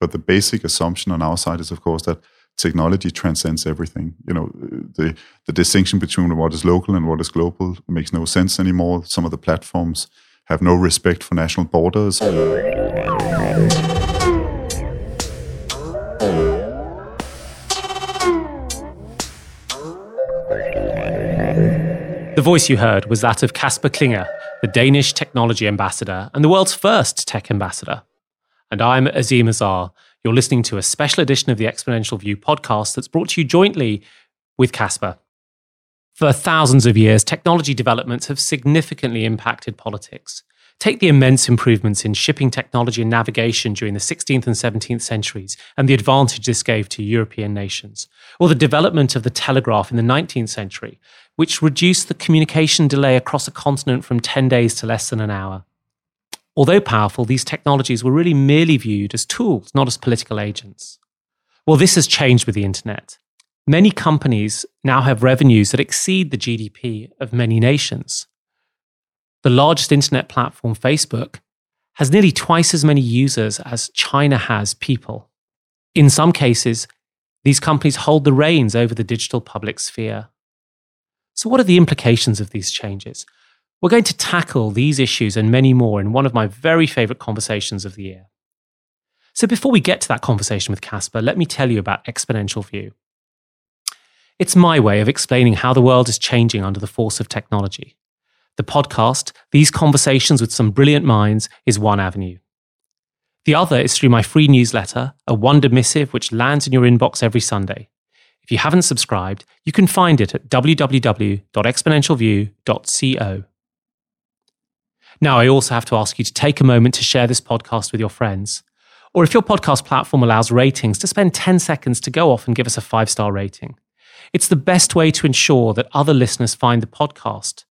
But the basic assumption on our side is, of course, that technology transcends everything. You know, the the distinction between what is local and what is global makes no sense anymore. Some of the platforms have no respect for national borders. The voice you heard was that of Casper Klynge, the Danish technology ambassador and the world's first tech ambassador. And I'm Azeem Azhar. You're listening to a special edition of the Exponential View podcast that's brought to you jointly with Casper. For thousands of years, technology developments have significantly impacted politics. Take the immense improvements in shipping technology and navigation during the 16th and 17th centuries and the advantage this gave to European nations, or the development of the telegraph in the 19th century, which reduced the communication delay across a continent from 10 days to less than an hour. Although powerful, these technologies were really merely viewed as tools, not as political agents. Well, this has changed with the internet. Many companies now have revenues that exceed the GDP of many nations the largest internet platform, Facebook, has nearly twice as many users as China has people. In some cases, these companies hold the reins over the digital public sphere. So, what are the implications of these changes? We're going to tackle these issues and many more in one of my very favorite conversations of the year. So, before we get to that conversation with Casper, let me tell you about Exponential View. It's my way of explaining how the world is changing under the force of technology. The podcast, These Conversations with Some Brilliant Minds, is one avenue. The other is through my free newsletter, a wonder missive which lands in your inbox every Sunday. If you haven't subscribed, you can find it at www.exponentialview.co. Now, I also have to ask you to take a moment to share this podcast with your friends. Or if your podcast platform allows ratings, to spend 10 seconds to go off and give us a five star rating. It's the best way to ensure that other listeners find the podcast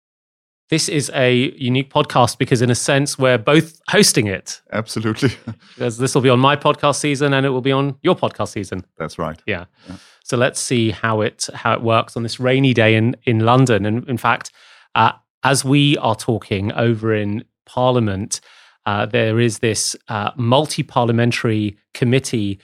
this is a unique podcast because, in a sense, we're both hosting it. Absolutely. because this will be on my podcast season and it will be on your podcast season. That's right. Yeah. yeah. So let's see how it how it works on this rainy day in in London. And in fact, uh, as we are talking over in Parliament, uh, there is this uh, multi parliamentary committee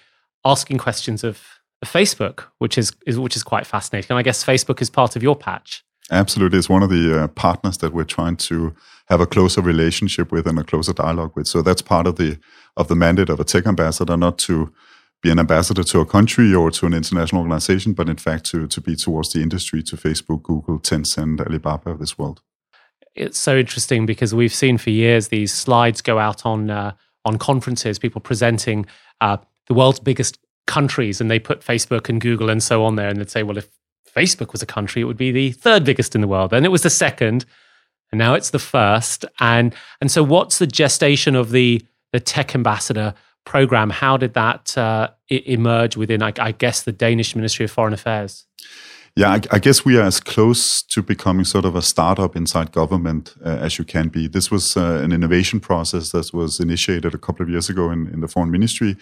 asking questions of, Facebook, which is, is which is quite fascinating. And I guess Facebook is part of your patch. Absolutely, it's one of the uh, partners that we're trying to have a closer relationship with and a closer dialogue with. So that's part of the of the mandate of a tech ambassador, not to be an ambassador to a country or to an international organization, but in fact to to be towards the industry, to Facebook, Google, Tencent, Alibaba of this world. It's so interesting because we've seen for years these slides go out on uh, on conferences, people presenting uh, the world's biggest countries, and they put Facebook and Google and so on there, and they'd say, well, if Facebook was a country, it would be the third biggest in the world. Then it was the second, and now it's the first. And and so, what's the gestation of the the tech ambassador program? How did that uh, emerge within, I, I, guess, the Danish Ministry of Foreign Affairs? Yeah, I, I, guess we are as close to becoming sort of a startup inside government uh, as you can be. This was uh, an innovation process that was initiated a couple of years ago in, in the Foreign Ministry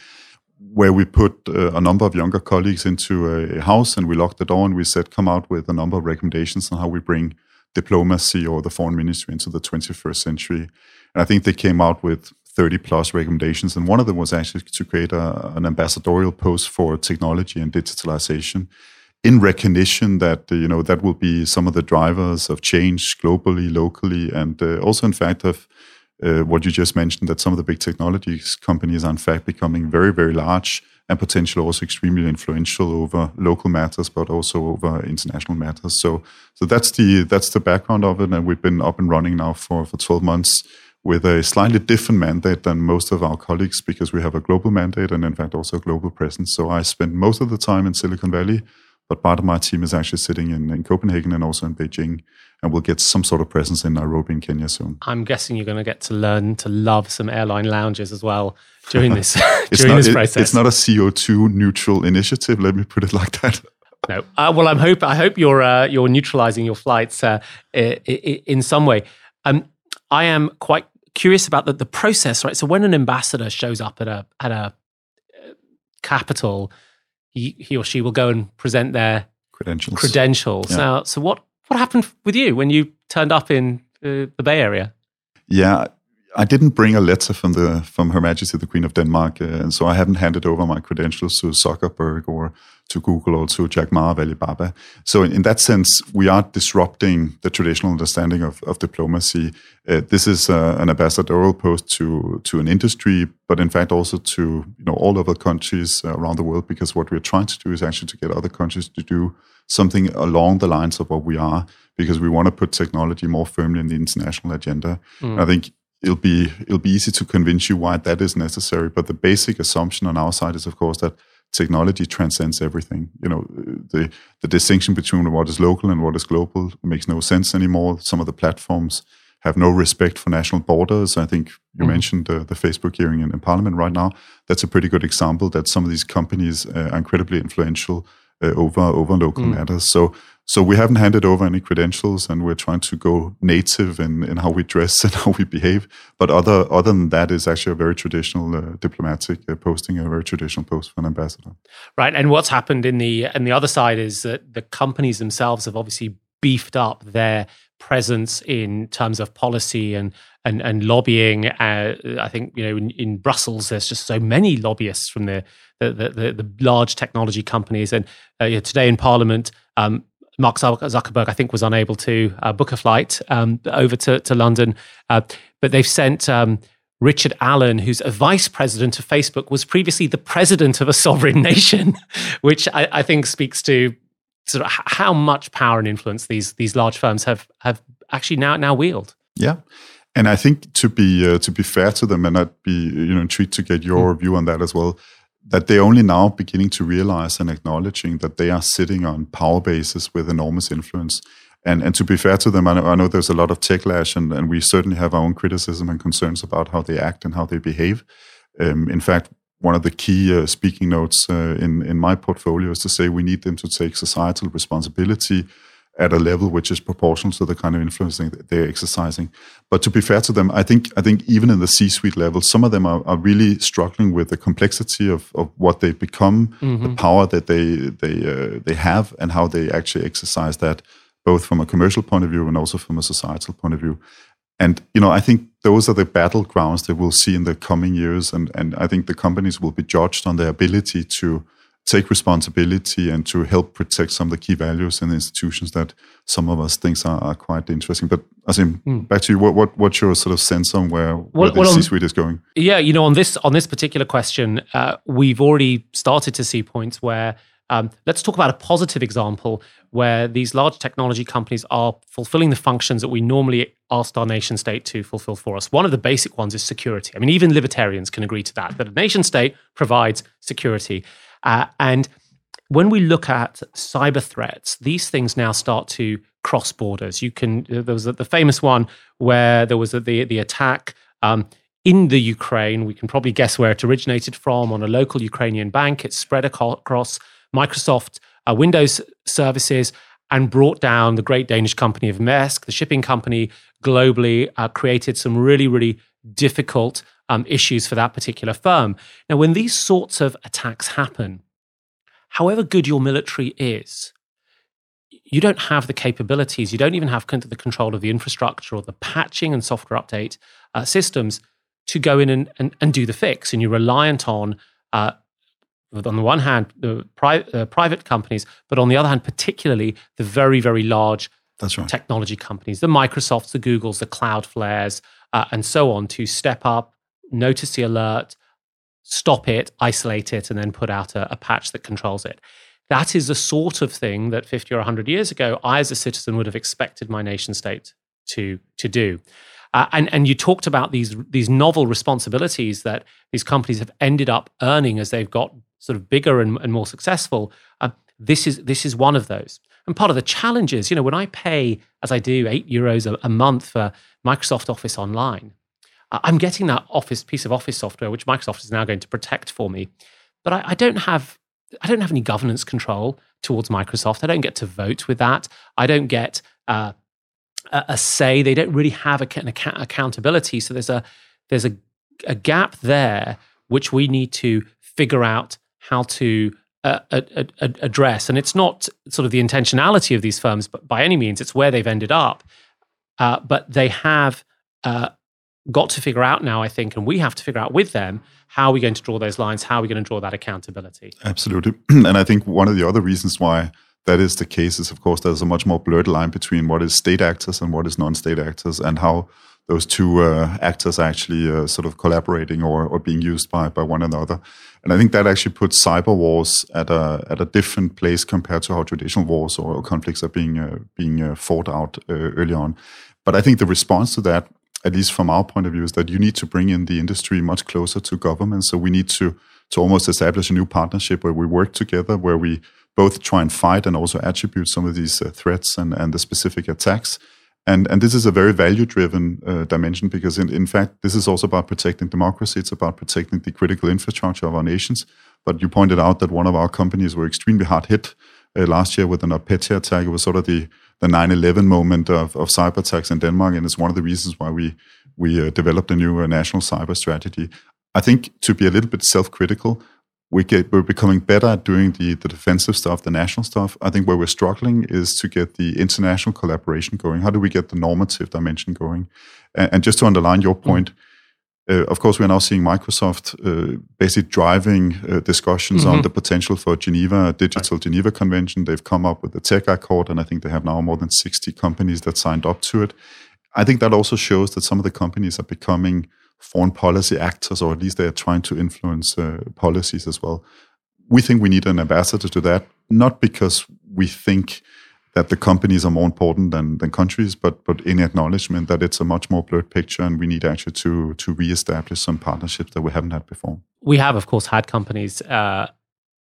where we put uh, a number of younger colleagues into a, house and we locked the door and we said, come out with a number of recommendations on how we bring diplomacy or the foreign ministry into the 21st century. And I think they came out with 30 plus recommendations. And one of them was actually to create a, an ambassadorial post for technology and digitalization in recognition that, you know, that will be some of the drivers of change globally, locally, and uh, also, in fact, of uh, what you just mentioned that some of the big technology companies are in fact becoming very very large and potentially also extremely influential over local matters but also over international matters. So so that's the that's the background of it and we've been up and running now for for 12 months with a slightly different mandate than most of our colleagues because we have a global mandate and in fact also a global presence. So i spend most of the time in silicon valley but part of my team is actually sitting in, in Copenhagen and also in Beijing. And we'll get some sort of presence in Nairobi in Kenya soon. I'm guessing you're going to get to learn to love some airline lounges as well during this during not, this process. It, it's not a CO2 neutral initiative. Let me put it like that. no. Uh, well, I'm hope I hope you're uh, you're neutralizing your flights uh, in some way. Um, I am quite curious about the, the process, right? So when an ambassador shows up at a at a uh, capital he, he or she will go and present their credentials. Credentials. Yeah. Now, so what what happened with you when you turned up in uh, the Bay Area? Yeah, I didn't bring a letter from the from Her Majesty the Queen of Denmark, uh, and so I haven't handed over my credentials to Zuckerberg or to Google or to Jack Ma of Alibaba. So in, in that sense, we are disrupting the traditional understanding of, of diplomacy. Uh, this is uh, an ambassadorial post to to an industry, but in fact also to you know all other countries around the world, because what we're trying to do is actually to get other countries to do something along the lines of what we are, because we want to put technology more firmly in the international agenda. Mm. I think it'll be it'll be easy to convince you why that is necessary. But the basic assumption on our side is, of course, that technology transcends everything. You know, the the distinction between what is local and what is global makes no sense anymore. Some of the platforms have no respect for national borders. I think you mm. mentioned uh, the Facebook hearing in, in, Parliament right now. That's a pretty good example that some of these companies uh, are incredibly influential uh, over over local mm. matters. So so we haven't handed over any credentials, and we're trying to go native in, in how we dress and how we behave. But other other than that, is actually a very traditional uh, diplomatic uh, posting, a very traditional post for an ambassador. Right, and what's happened in the and the other side is that the companies themselves have obviously beefed up their presence in terms of policy and and, and lobbying. Uh, I think you know in, in, Brussels there's just so many lobbyists from the the, the, the large technology companies, and uh, today in Parliament. Um, Mark Zuckerberg, I think, was unable to uh, book a flight um, over to, to London. Uh, but they've sent um, Richard Allan, who's a vice president of Facebook, was previously the president of a sovereign nation, which I, I think speaks to sort of how much power and influence these these large firms have have actually now now wield. Yeah. And I think to be uh, to be fair to them, and I'd be you know intrigued to get your mm. view on that as well that they're only now beginning to realize and acknowledging that they are sitting on power bases with enormous influence. And, and to be fair to them, I know, I know there's a lot of techlash, and, and we certainly have our own criticism and concerns about how they act and how they behave. Um, in fact, one of the key uh, speaking notes uh, in, in my portfolio is to say we need them to take societal responsibility at a level which is proportional to the kind of influence they're exercising. But to be fair to them, I think I think even in the C-suite level, some of them are, are really struggling with the complexity of, of what they become, mm-hmm. the power that they they uh, they have, and how they actually exercise that, both from a commercial point of view and also from a societal point of view. And you know, I think those are the battlegrounds that we'll see in the coming years, and and I think the companies will be judged on their ability to take responsibility and to help protect some of the key values and institutions that some of us think are, are quite interesting. But I think mm. back to you, what, what what's your sort of sense on where, where well, the well, C-suite is going? Yeah, you know, on this on this particular question, uh, we've already started to see points where. Um, let's talk about a positive example where these large technology companies are fulfilling the functions that we normally asked our nation state to fulfill for us. One of the basic ones is security. I mean, even libertarians can agree to that, that a nation state provides security. Uh, and when we look at cyber threats, these things now start to cross borders. You can there was the famous one where there was the the attack um, in the Ukraine. We can probably guess where it originated from on a local Ukrainian bank. It spread across Microsoft uh, Windows services and brought down the great Danish company of Maersk, the shipping company globally, uh, created some really really difficult um, issues for that particular firm. Now, when these sorts of attacks happen, however good your military is, you don't have the capabilities, you don't even have the control of the infrastructure or the patching and software update uh, systems to go in and, and, and, do the fix. And you're reliant on, uh, on the one hand, the pri- uh, private companies, but on the other hand, particularly the very, very large That's right. technology companies, the Microsofts, the Googles, the Cloudflares, uh, and so on, to step up, notice the alert, stop it, isolate it, and then put out a, a patch that controls it. That is the sort of thing that 50 or 100 years ago, I as a citizen would have expected my nation state to, to do. Uh, and, and you talked about these, these novel responsibilities that these companies have ended up earning as they've got sort of bigger and, and more successful. Uh, this, is, this is one of those. And part of the challenge is, you know, when I pay, as I do, eight euros a, a month for Microsoft Office Online, I'm getting that office piece of office software, which Microsoft is now going to protect for me. But I, I don't have I don't have any governance control towards Microsoft. I don't get to vote with that. I don't get uh, a, a, say. They don't really have a, an account- accountability. So there's a there's a, a gap there which we need to figure out how to uh, address. And it's not sort of the intentionality of these firms, but by any means, it's where they've ended up. Uh, but they have uh, got to figure out now, I think, and we have to figure out with them how are we going to draw those lines, how are we going to draw that accountability. Absolutely. and I think one of the other reasons why that is the case is, of course, there's a much more blurred line between what is state actors and what is non state actors, and how those two uh, actors actually uh, sort of collaborating or, or being used by, by one another. And I think that actually puts cyber wars at a, at a different place compared to how traditional wars or conflicts are being, uh, being uh, fought out uh, early on. But I think the response to that at least from our point of view, is that you need to bring in the industry much closer to government. So we need to to almost establish a new partnership where we work together, where we both try and fight and also attribute some of these uh, threats and, and the specific attacks. And, and this is a very value driven uh, dimension because, in, in fact, this is also about protecting democracy. It's about protecting the critical infrastructure of our nations. But you pointed out that one of our companies were extremely hard hit uh, last year with an NotPetya attack. It was sort of the the 9/11 moment of, of cyber attacks in Denmark, and it's one of the reasons why we we uh, developed a new uh, national cyber strategy. I think to be a little bit self-critical, we get we're becoming better at doing the the defensive stuff, the national stuff. I think where we're struggling is to get the international collaboration going. How do we get the normative dimension going? And, and just to underline your point. Mm uh, of course, we are now seeing Microsoft uh, basically driving uh, discussions mm-hmm. on the potential for Geneva, Digital right. Geneva Convention. They've come up with the Tech Accord, and I think they have now more than 60 companies that signed up to it. I think that also shows that some of the companies are becoming foreign policy actors, or at least they are trying to influence uh, policies as well. We think we need an ambassador to that, not because we think that the companies are more important than, than countries, but but in acknowledgement that it's a much more blurred picture, and we need actually to to reestablish some partnerships that we haven't had before. We have, of course, had companies uh,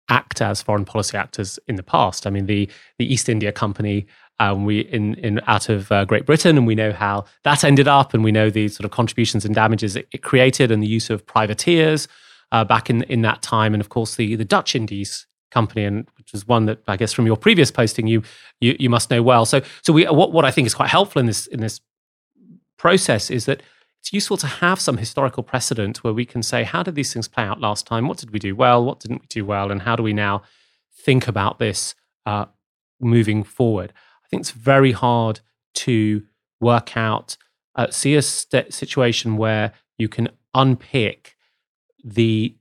act as foreign policy actors in the past. I mean, the the East India Company. Um, we in in out of uh, Great Britain, and we know how that ended up, and we know the sort of contributions and damages it, it created, and the use of privateers uh, back in in that time, and of course the the Dutch Indies company, and which is one that I guess from your previous posting you you, you must know well. So so we what what I think is quite helpful in this in this process is that it's useful to have some historical precedent where we can say how did these things play out last time? What did we do well? What didn't we do well? And how do we now think about this uh, moving forward? Think it's very hard to work out uh, see a st- situation where you can unpick the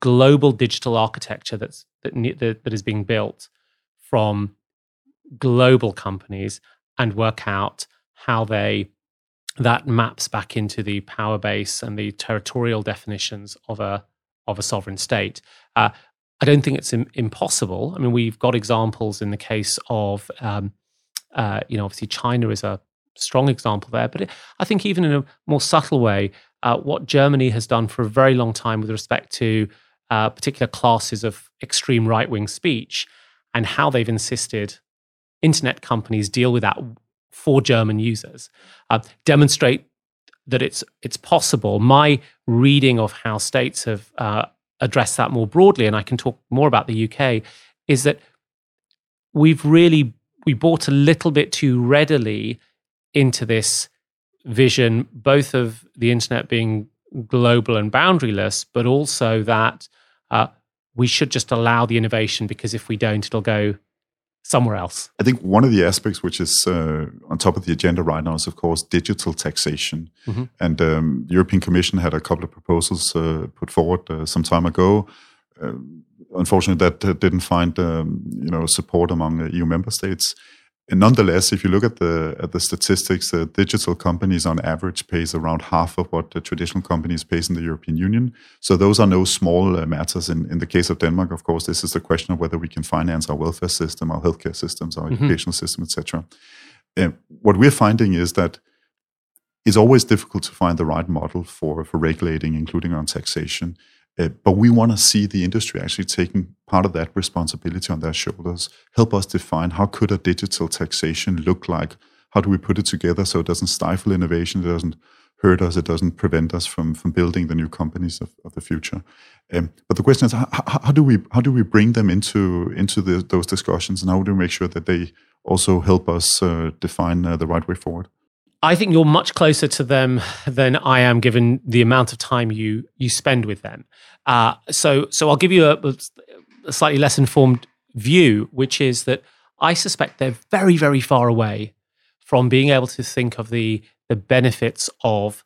global digital architecture that's that, that, that is being built from global companies and work out how they that maps back into the power base and the territorial definitions of a of a sovereign state. Uh, I don't think it's Im- impossible. I mean, we've got examples in the case of, um, uh, you know, obviously China is a strong example there, but it, I think even in a more subtle way, uh, what Germany has done for a very long time with respect to uh, particular classes of extreme right wing speech and how they've insisted internet companies deal with that for German users, uh, demonstrate that it's it's possible. My reading of how states have addressed that more broadly, and I can talk more about the UK, is that we've really we bought a little bit too readily into this vision, both of the internet being global and boundaryless, but also that uh, we should just allow the innovation because if we don't, it'll go somewhere else. I think one of the aspects which is uh, on top of the agenda right now is, of course, digital taxation. Mm-hmm. And um, the European Commission had a couple of proposals uh, put forward uh, some time ago. Uh, unfortunately, that didn't find um, you know support among EU member states. And nonetheless, if you look at the at the statistics, uh, digital companies on average pays around half of what the traditional companies pays in the European Union. So those are no small uh, matters. In in the case of Denmark, of course, this is the question of whether we can finance our welfare system, our healthcare systems, our mm-hmm. educational system, etc. Uh, what we're finding is that it's always difficult to find the right model for for regulating, including on taxation. Uh, but we want to see the industry actually taking part of that responsibility on their shoulders. Help us define how could a digital taxation look like? How do we put it together so it doesn't stifle innovation, it doesn't hurt us, it doesn't prevent us from from building the new companies of, of the future. Um, but the question is, how, how, do we how do we bring them into into the, those discussions, and how do we make sure that they also help us uh, define uh, the right way forward? I think you're much closer to them than I am, given the amount of time you you spend with them. Uh, so, so I'll give you a, a, slightly less informed view, which is that I suspect they're very, very far away from being able to think of the the benefits of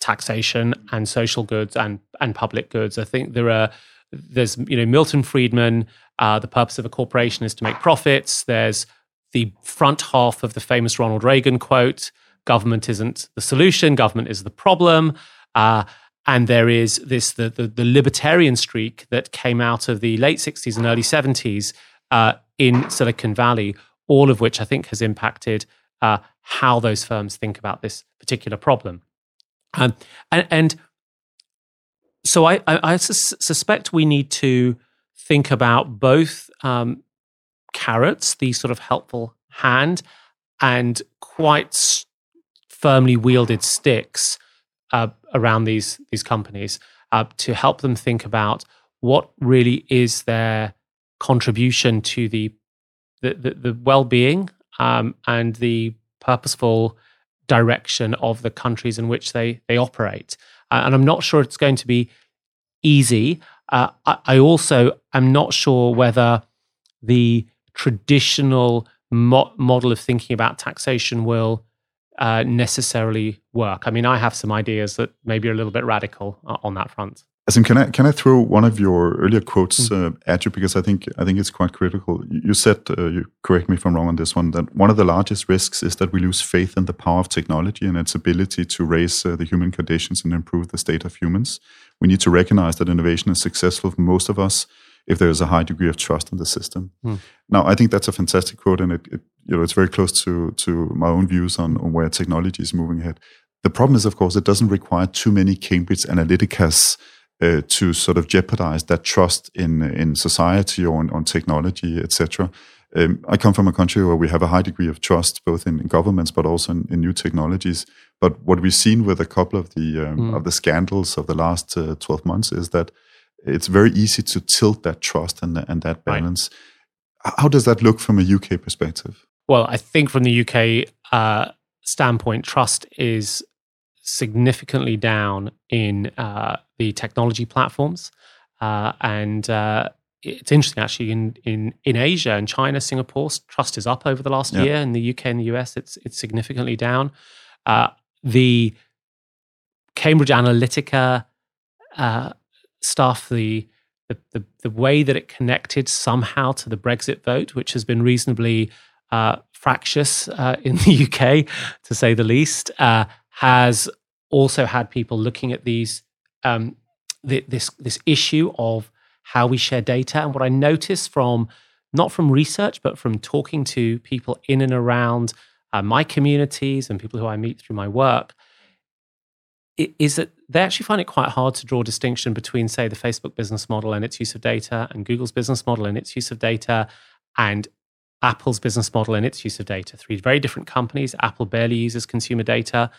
taxation and social goods and and public goods. I think there are there's you know Milton Friedman. Uh, the purpose of a corporation is to make profits. There's the front half of the famous Ronald Reagan quote: "Government isn't the solution. Government is the problem." Uh, and there is this the, the, the libertarian streak that came out of the late 60s and early 70s uh, in Silicon Valley, all of which I think has impacted uh, how those firms think about this particular problem. Um, and, and, so I, I, I sus- suspect we need to think about both um, carrots, the sort of helpful hand, and quite s- firmly wielded sticks uh, around these these companies uh, to help them think about what really is their contribution to the the, the, the well-being um, and the purposeful direction of the countries in which they they operate. Uh, and I'm not sure it's going to be easy. Uh, I, I, also am not sure whether the traditional mo- model of thinking about taxation will uh, necessarily work. I mean, I have some ideas that maybe are a little bit radical uh, on that front. Azeem, can I can I throw one of your earlier quotes mm. uh, at you because I think I think it's quite critical. You said, uh, you correct me if I'm wrong on this one, that one of the largest risks is that we lose faith in the power of technology and its ability to raise uh, the human conditions and improve the state of humans. We need to recognize that innovation is successful for most of us if there is a high degree of trust in the system. Mm. Now, I think that's a fantastic quote, and it, it, you know it's very close to to my own views on, on where technology is moving ahead. The problem is, of course, it doesn't require too many Cambridge Analyticas uh, to sort of jeopardize that trust in in society or on, on technology, etc. Um, I come from a country where we have a high degree of trust, both in, in governments but also in, in, new technologies. But what we've seen with a couple of the um, mm. of the scandals of the last uh, twelve months is that it's very easy to tilt that trust and and that balance. Right. How does that look from a UK perspective? Well, I think from the UK uh, standpoint, trust is significantly down in uh, the technology platforms. Uh, and uh, it's interesting actually in, in, in Asia and China, Singapore, trust is up over the last yeah. year. In the UK and the US, it's, it's significantly down. Uh, the Cambridge Analytica uh, stuff, the, the, the, the, way that it connected somehow to the Brexit vote, which has been reasonably uh, fractious in the UK, to say the least, has also had people looking at these um, the, this this issue of how we share data. And what I noticed from not from research, but from talking to people in and around uh, my communities and people who I meet through my work, is that they actually find it quite hard to draw a distinction between, say, the Facebook business model and its use of data, and Google's business model and its use of data, and Apple's business model and its use of data. Three very different companies. Apple barely uses consumer data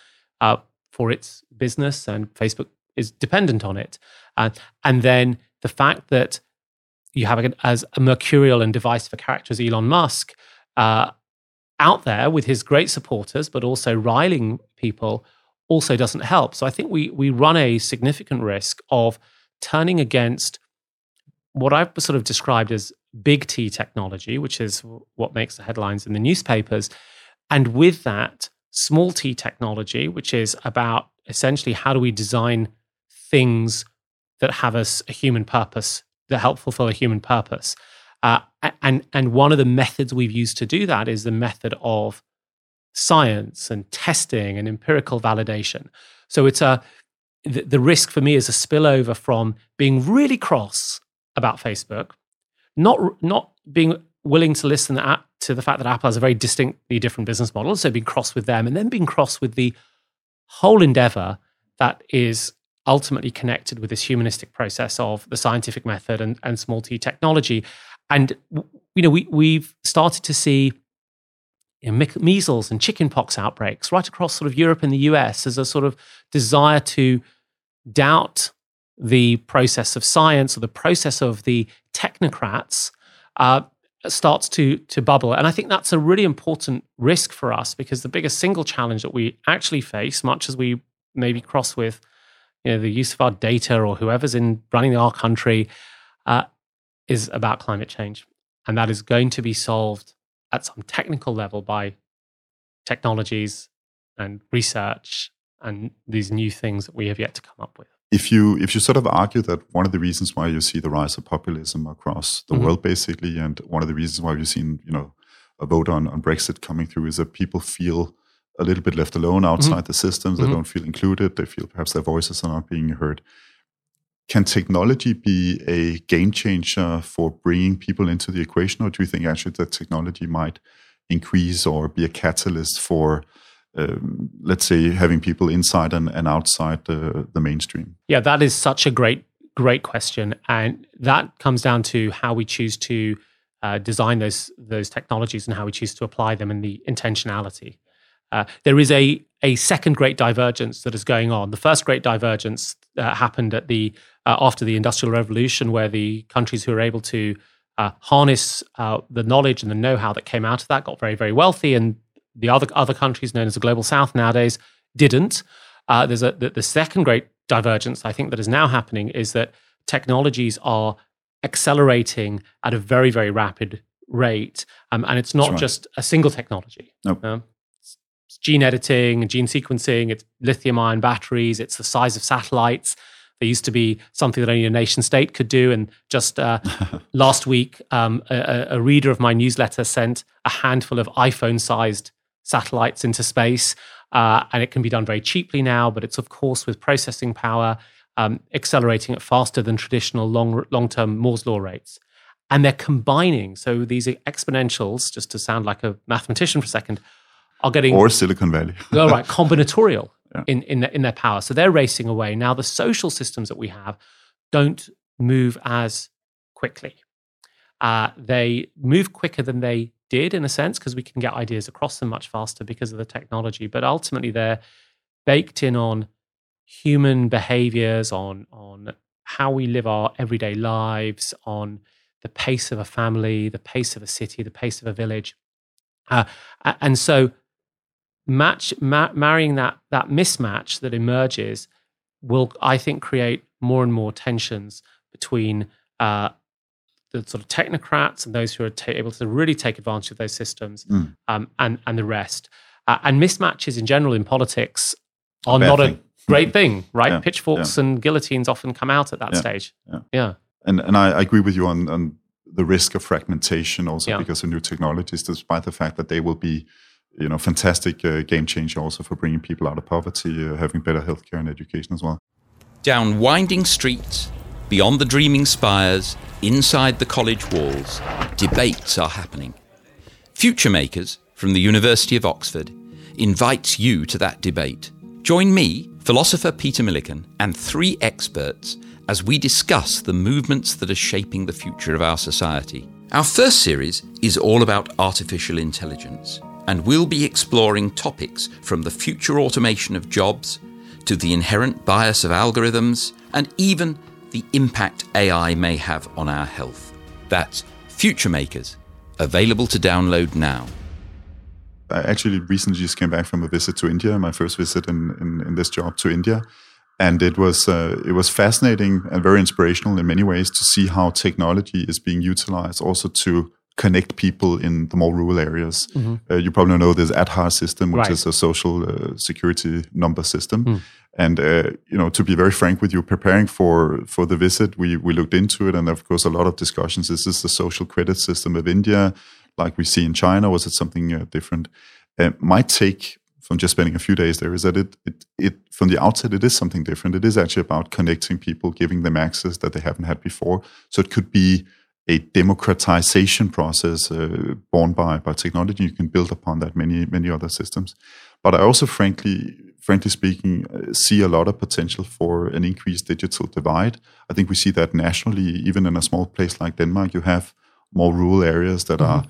uh, for its business, and Facebook is dependent on it. Uh, and then the fact that you have a, as a mercurial and divisive character as Elon Musk uh, out there with his great supporters, but also riling people, also doesn't help. So I think we we run a significant risk of turning against what I've sort of described as big T technology, which is what makes the headlines in the newspapers. And with that, small t technology, which is about essentially how do we design things that have a, a human purpose, that help fulfill a human purpose. Uh, and, and one of the methods we've used to do that is the method of science and testing and empirical validation. So it's a the, the risk for me is a spillover from being really cross about Facebook, not not being willing to listen to the fact that Apple has a very distinctly different business model, so being cross with them, and then being cross with the whole endeavor that is ultimately connected with this humanistic process of the scientific method and, and small t technology. And you know, we we've started to see you know, measles and chickenpox outbreaks right across sort of Europe and the US as a sort of desire to doubt the process of science or the process of the technocrats uh, starts to to bubble. And i think that's a really important risk for us because the biggest single challenge that we actually face much as we maybe cross with you know the use of our data or whoever's in running our country uh, is about climate change. And that is going to be solved at some technical level by technologies and research and these new things that we have yet to come up with. If you if you sort of argue that one of the reasons why you see the rise of populism across the mm-hmm. world, basically, and one of the reasons why you've seen you know a vote on, on Brexit coming through is that people feel a little bit left alone outside mm-hmm. the systems. They mm-hmm. don't feel included. They feel perhaps their voices are not being heard. Can technology be a game changer for bringing people into the equation, or do you think actually that technology might increase or be a catalyst for um, let's say having people inside and, and outside the, the mainstream? Yeah, that is such a great, great question. And that comes down to how we choose to uh, design those, those technologies and how we choose to apply them and the intentionality. Uh, there is a, a second great divergence that is going on. The first great divergence uh, happened at the uh, after the Industrial Revolution, where the countries who were able to uh, harness uh, the knowledge and the know-how that came out of that got very, very wealthy, and the other other countries known as the global south nowadays didn't. Uh, there's a the, the, second great divergence I think that is now happening is that technologies are accelerating at a very very rapid rate, um, and it's not right. just a single technology. Nope. Um, it's gene editing, gene sequencing, it's lithium ion batteries, it's the size of satellites. There used to be something that only a nation state could do. And just uh, last week, um, a, a, reader of my newsletter sent a handful of iPhone sized satellites into space. Uh, and it can be done very cheaply now, but it's, of course, with processing power um, accelerating at faster than traditional long long term Moore's law rates. And they're combining. So these exponentials, just to sound like a mathematician for a second, are getting. Or Silicon Valley. all right, combinatorial yeah. in, in, in their power. So they're racing away. Now, the social systems that we have don't move as quickly. Uh, they move quicker than they did in a sense because we can get ideas across them much faster because of the technology. But ultimately, they're baked in on human behaviors, on on how we live our everyday lives, on the pace of a family, the pace of a city, the pace of a village, uh, and so match ma- marrying that that mismatch that emerges will, I think, create more and more tensions between uh, the sort of technocrats and those who are ta- able to really take advantage of those systems mm. um, and, and the rest. Uh, and mismatches in general in politics are not thing. a great thing, right? Yeah, Pitchforks yeah. and guillotines often come out at that yeah, stage. Yeah. And, and I, I, agree with you on, on the risk of fragmentation also because of new technologies, despite the fact that they will be you know, fantastic uh, game changer also for bringing people out of poverty, uh, having better healthcare and education as well. Down winding streets, beyond the dreaming spires, inside the college walls, debates are happening. Future Makers from the University of Oxford invites you to that debate. Join me, philosopher Peter Millican, and three experts as we discuss the movements that are shaping the future of our society. Our first series is all about artificial intelligence, and we'll be exploring topics from the future automation of jobs to the inherent bias of algorithms and even the impact AI may have on our health. That's Future Makers, available to download now. I actually recently just came back from a visit to India, my first visit in, in, in this job to India. And it was uh, it was fascinating and very inspirational in many ways to see how technology is being utilized also to connect people in the more rural areas. Mm-hmm. Uh, you probably know this Aadhaar system, which right. is a social uh, security number system. Mm. And uh, you know, to be very frank with you, preparing for for the visit, we we looked into it, and of course, a lot of discussions. Is this the social credit system of India, like we see in China? Was it something uh, different? Uh, my take from just spending a few days there is that it, it it from the outset it is something different. It is actually about connecting people, giving them access that they haven't had before. So it could be a democratization process uh, born by by technology. You can build upon that many many other systems. But I also, frankly, frankly speaking, uh, see a lot of potential for an increased digital divide. I think we see that nationally, even in a small place like Denmark, you have more rural areas that mm-hmm. are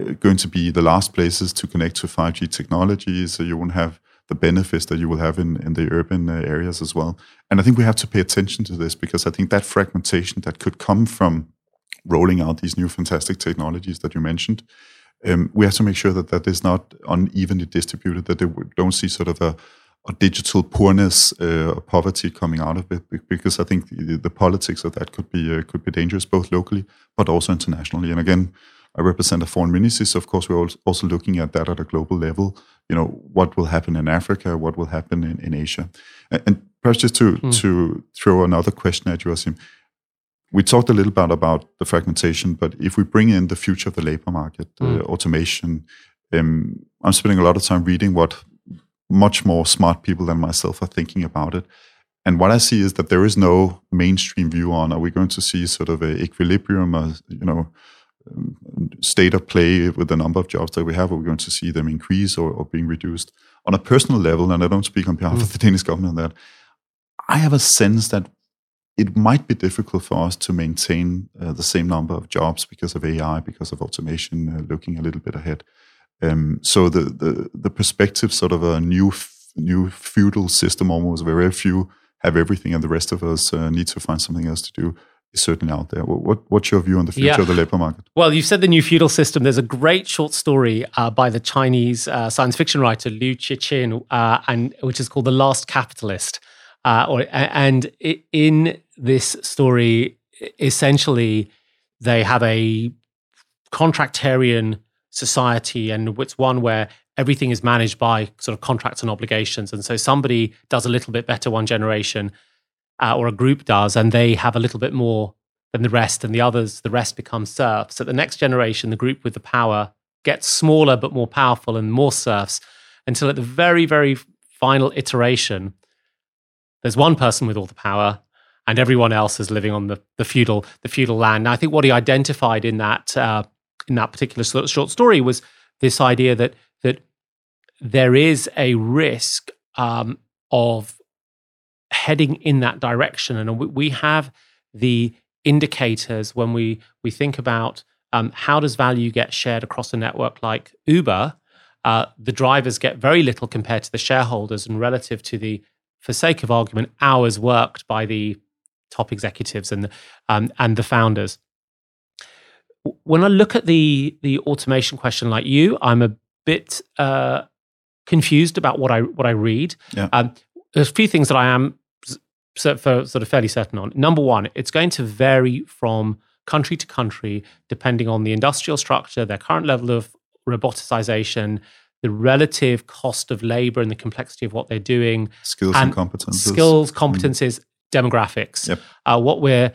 uh, going to be the last places to connect to 5G technology. So you won't have the benefits that you will have in, in the urban uh, areas as well. And I think we have to pay attention to this because I think that fragmentation that could come from rolling out these new fantastic technologies that you mentioned, um, we have to make sure that that is not unevenly distributed, that they don't see sort of a, a digital poorness uh, or poverty coming out of it, because I think the, the politics of that could be uh, could be dangerous both locally but also internationally. And again, I represent a foreign ministry, so of course we're also looking at that at a global level. you know what will happen in Africa, what will happen in, in Asia, and, and perhaps just to mm. to throw another question at you, Azeem. We talked a little bit about the fragmentation, but if we bring in the future of the labor market, mm. uh, automation, um, I'm spending a lot of time reading what much more smart people than myself are thinking about it. And what I see is that there is no mainstream view on are we going to see sort of a equilibrium, a, you know, um, state of play with the number of jobs that we have? Are we going to see them increase or, or being reduced? On a personal level, and I don't speak on behalf mm. of the Danish government on that, I have a sense that it might be difficult for us to maintain uh, the same number of jobs because of AI, because of automation, uh, looking a little bit ahead. Um, so the, the the perspective, sort of a new new feudal system, almost where very few have everything, and the rest of us uh, need to find something else to do, is certainly out there. What, what's your view on the future yeah. of the labor market? Well, you said the new feudal system. There's a great short story uh, by the Chinese uh, science fiction writer Liu Cixin, uh, and which is called "The Last Capitalist." Uh, or, and in this story, essentially, they have a contractarian society and it's one where everything is managed by sort of contracts and obligations. And so somebody does a little bit better one generation uh, or a group does and they have a little bit more than the rest and the others the rest become serfs. So the next generation the group with the power gets smaller but more powerful and more serfs until at the very very final iteration there's one person with all the power and everyone else is living on the, the feudal the feudal land. Now, I think what he identified in that uh, in that particular short story was this idea that that there is a risk um, of heading in that direction, and we have the indicators when we we think about um, how does value get shared across a network like Uber. Uh, the drivers get very little compared to the shareholders, and relative to the, for sake of argument, hours worked by the top executives and um, and the founders when I look at the the automation question, like you, I'm a bit uh, confused about what I what I read. Yeah. Um, there's a few things that I am sort of fairly certain on. Number one, it's going to vary from country to country depending on the industrial structure, their current level of roboticization, the relative cost of labor and the complexity of what they're doing, skills and, and competences, skills, competences, mm. Demographics. Yep. Uh, what we're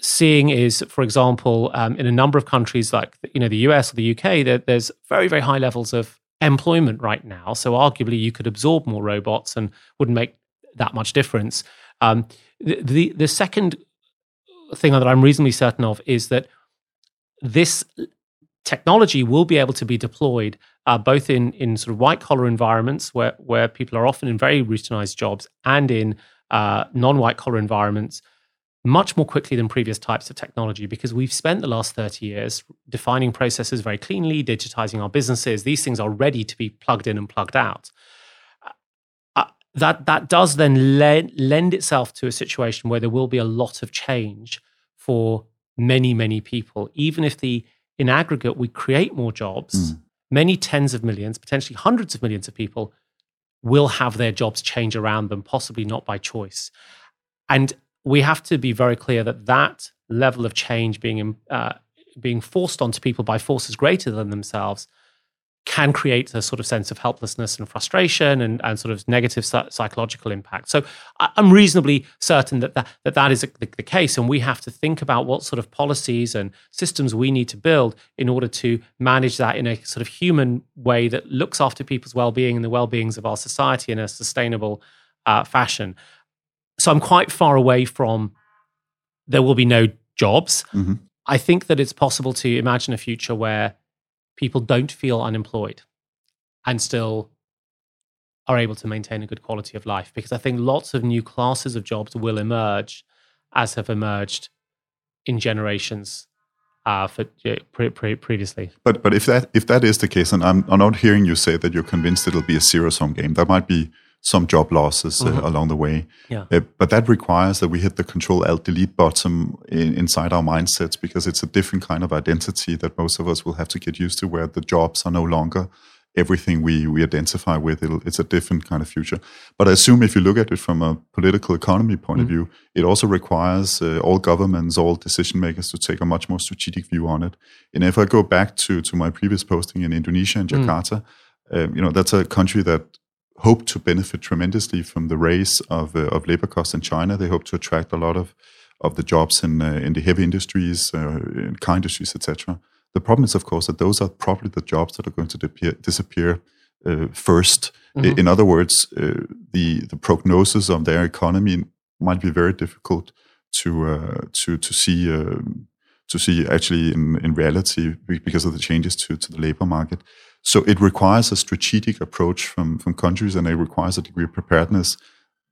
seeing is, for example, um, in a number of countries like you know the US or the UK, there, there's very very high levels of employment right now. So arguably, you could absorb more robots and wouldn't make that much difference. Um, the, the the second thing that I'm reasonably certain of is that this technology will be able to be deployed uh, both in in sort of white collar environments where where people are often in very routinized jobs and in uh, non white collar environments much more quickly than previous types of technology because we've spent the last 30 years defining processes very cleanly, digitizing our businesses. These things are ready to be plugged in and plugged out. Uh, that, that does then le- lend itself to a situation where there will be a lot of change for many, many people. Even if the in aggregate we create more jobs, mm. many tens of millions, potentially hundreds of millions of people will have their jobs change around them, possibly not by choice. And we have to be very clear that that level of change being uh, being forced onto people by forces greater than themselves can create a sort of sense of helplessness and frustration and, and sort of negative psychological impact. So I'm reasonably certain that that, that, that is the, the, case. And we have to think about what sort of policies and systems we need to build in order to manage that in a sort of human way that looks after people's well-being and the well-beings of our society in a sustainable uh, fashion so I'm quite far away from there will be no jobs. Mm-hmm. I think that it's possible to imagine a future where people don't feel unemployed and still are able to maintain a good quality of life because I think lots of new classes of jobs will emerge as have emerged in generations uh, for pre- pre- previously. But but if that if that is the case, and I'm, I'm not hearing you say that you're convinced it'll be a zero sum game. That might be some job losses uh, mm-hmm. uh, along the way. Yeah. Uh, but that requires that we hit the control alt delete button in, inside our mindsets because it's a different kind of identity that most of us will have to get used to where the jobs are no longer everything we, we identify with. It'll, it's a different kind of future. But I assume if you look at it from a political economy point mm-hmm. of view, it also requires uh, all governments, all decision makers to take a much more strategic view on it. And if I go back to, to my previous posting in Indonesia and mm. Jakarta, mm Um, you know, that's a country that hope to benefit tremendously from the raise of uh, of labor costs in China. They hope to attract a lot of of the jobs in uh, in the heavy industries, uh, in car industries, etc. The problem is, of course, that those are probably the jobs that are going to disappear, disappear uh, 1st mm-hmm. In other words, uh, the the prognosis of their economy might be very difficult to uh, to to see um, to see actually in, in reality because of the changes to, to the labor market. So it requires a strategic approach from, from countries and it requires a degree of preparedness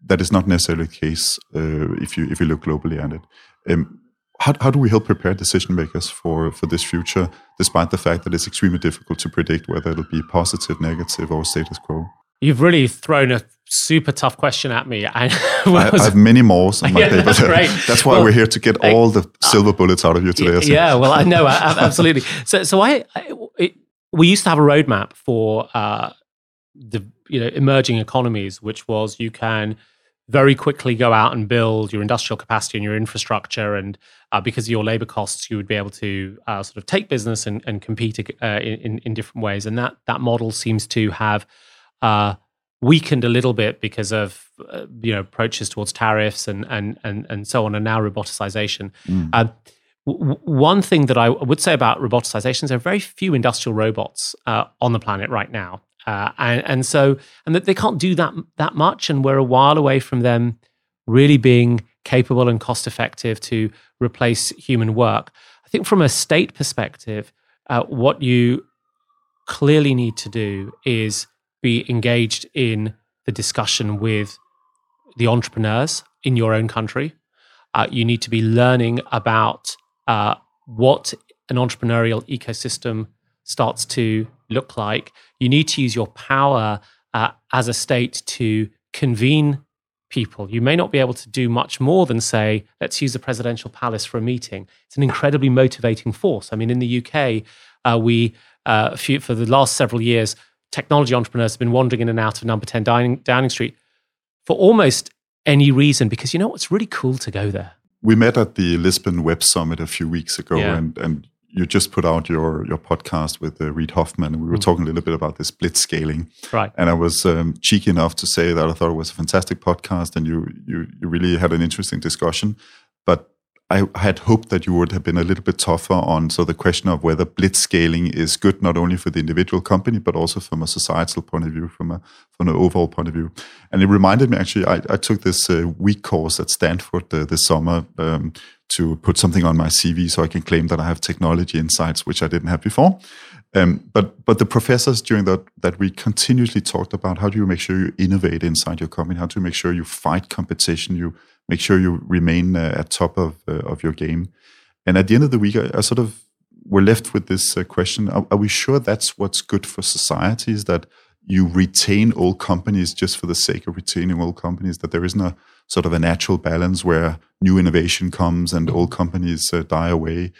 that is not necessarily the case uh, if you if you look globally at it. Um, how, how do we help prepare decision makers for, for this future, despite the fact that it's extremely difficult to predict whether it'll be positive, negative, or status quo? You've really thrown a super tough question at me. I, I, I have many more on my yeah, paper. That's, great. that's why well, we're here to get I, all the silver bullets out of you today. Yeah, well, I know absolutely. So, so I, it, we used to have a roadmap for uh, the you know emerging economies, which was you can very quickly go out and build your industrial capacity and your infrastructure. And uh, because of your labor costs, you would be able to uh, sort of take business and, and compete uh, in, in different ways. And that that model seems to have uh, weakened a little bit because of uh, you know approaches towards tariffs and and and and so on, and now roboticization. Mm. Uh, w- one thing that I would say about roboticization is there are very few industrial robots on the planet right now. Uh, and, and so, and that they can't do that that much, and we're a while away from them really being capable and cost effective to replace human work. I think from a state perspective, uh, what you clearly need to do is be engaged in the discussion with the entrepreneurs in your own country. Uh, you need to be learning about uh, what an entrepreneurial ecosystem starts to look like. You need to use your power uh, as a state to convene people. You may not be able to do much more than say, let's use the presidential palace for a meeting. It's an incredibly motivating force. I mean, in the UK, uh, we, uh, for the last several years, technology entrepreneurs have been wandering in and out of number 10 Downing, Downing Street for almost any reason because you know what's really cool to go there. We met at the Lisbon Web Summit a few weeks ago, yeah. and, and you just put out your your podcast with uh, Reid Hoffman, and we were mm. talking a little bit about this blitz scaling. Right. And I was um, cheeky enough to say that I thought it was a fantastic podcast, and you you you really had an interesting discussion. But I had hoped that you would have been a little bit tougher on so the question of whether blitz scaling is good not only for the individual company but also from a societal point of view, from a from an overall point of view. And it reminded me actually, I, I took this uh, week course at Stanford uh, this summer um, to put something on my CV so I can claim that I have technology insights which I didn't have before. Um, but but the professors during that that week continuously talked about how do you make sure you innovate inside your company, how to make sure you fight competition, you make sure you remain uh, at top of uh, of your game. And at the end of the week, I, I sort of were left with this uh, question: are, are, we sure that's what's good for society? Is that you retain old companies just for the sake of retaining old companies? That there isn't a sort of a natural balance where new innovation comes and old companies uh, die away?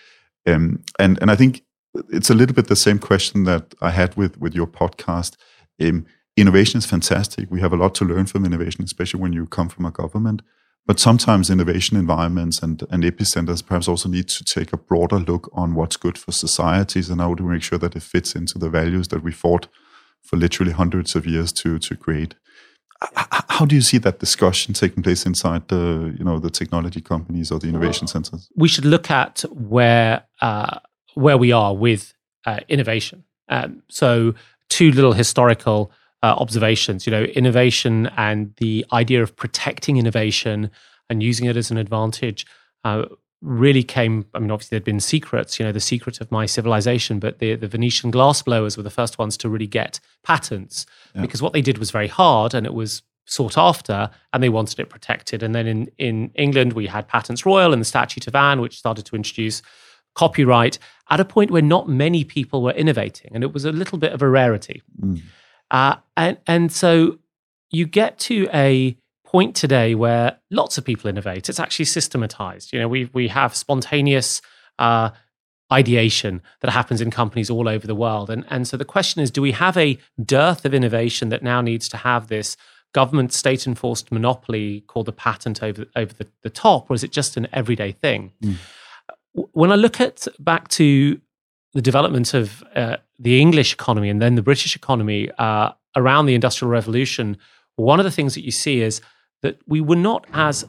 Um, and and I think it's a little bit the same question that I had with with your podcast. Um, innovation is fantastic. We have a lot to learn from innovation, especially when you come from a government. But sometimes innovation environments and, and epicenters perhaps also need to take a broader look on what's good for societies and how to make sure that it fits into the values that we fought for literally hundreds of years to, to create. How do you see that discussion taking place inside the, you know, the technology companies or the innovation centers? We should look at where, uh, where we are with uh, innovation. Um, so, two little historical uh, observations. You know, innovation and the idea of protecting innovation and using it as an advantage uh, really came. I mean, obviously there'd been secrets. You know, the secret of my civilization, but the the Venetian glassblowers were the first ones to really get patents yeah. because what they did was very hard and it was sought after and they wanted it protected. And then in, in England, we had Patents Royal and the Statute of Anne, which started to introduce copyright at a point where not many people were innovating. And it was a little bit of a rarity. Mm. Uh, and, and so you get to a point today where lots of people innovate. It's actually systematized. You know, we, we have spontaneous uh, ideation that happens in companies all over the world. And, and so the question is do we have a dearth of innovation that now needs to have this government state enforced monopoly called the patent over, over the, the top, or is it just an everyday thing? Mm. When I look at back to the development of uh, the English economy and then the British economy uh, around the Industrial Revolution, one of the things that you see is that we were not as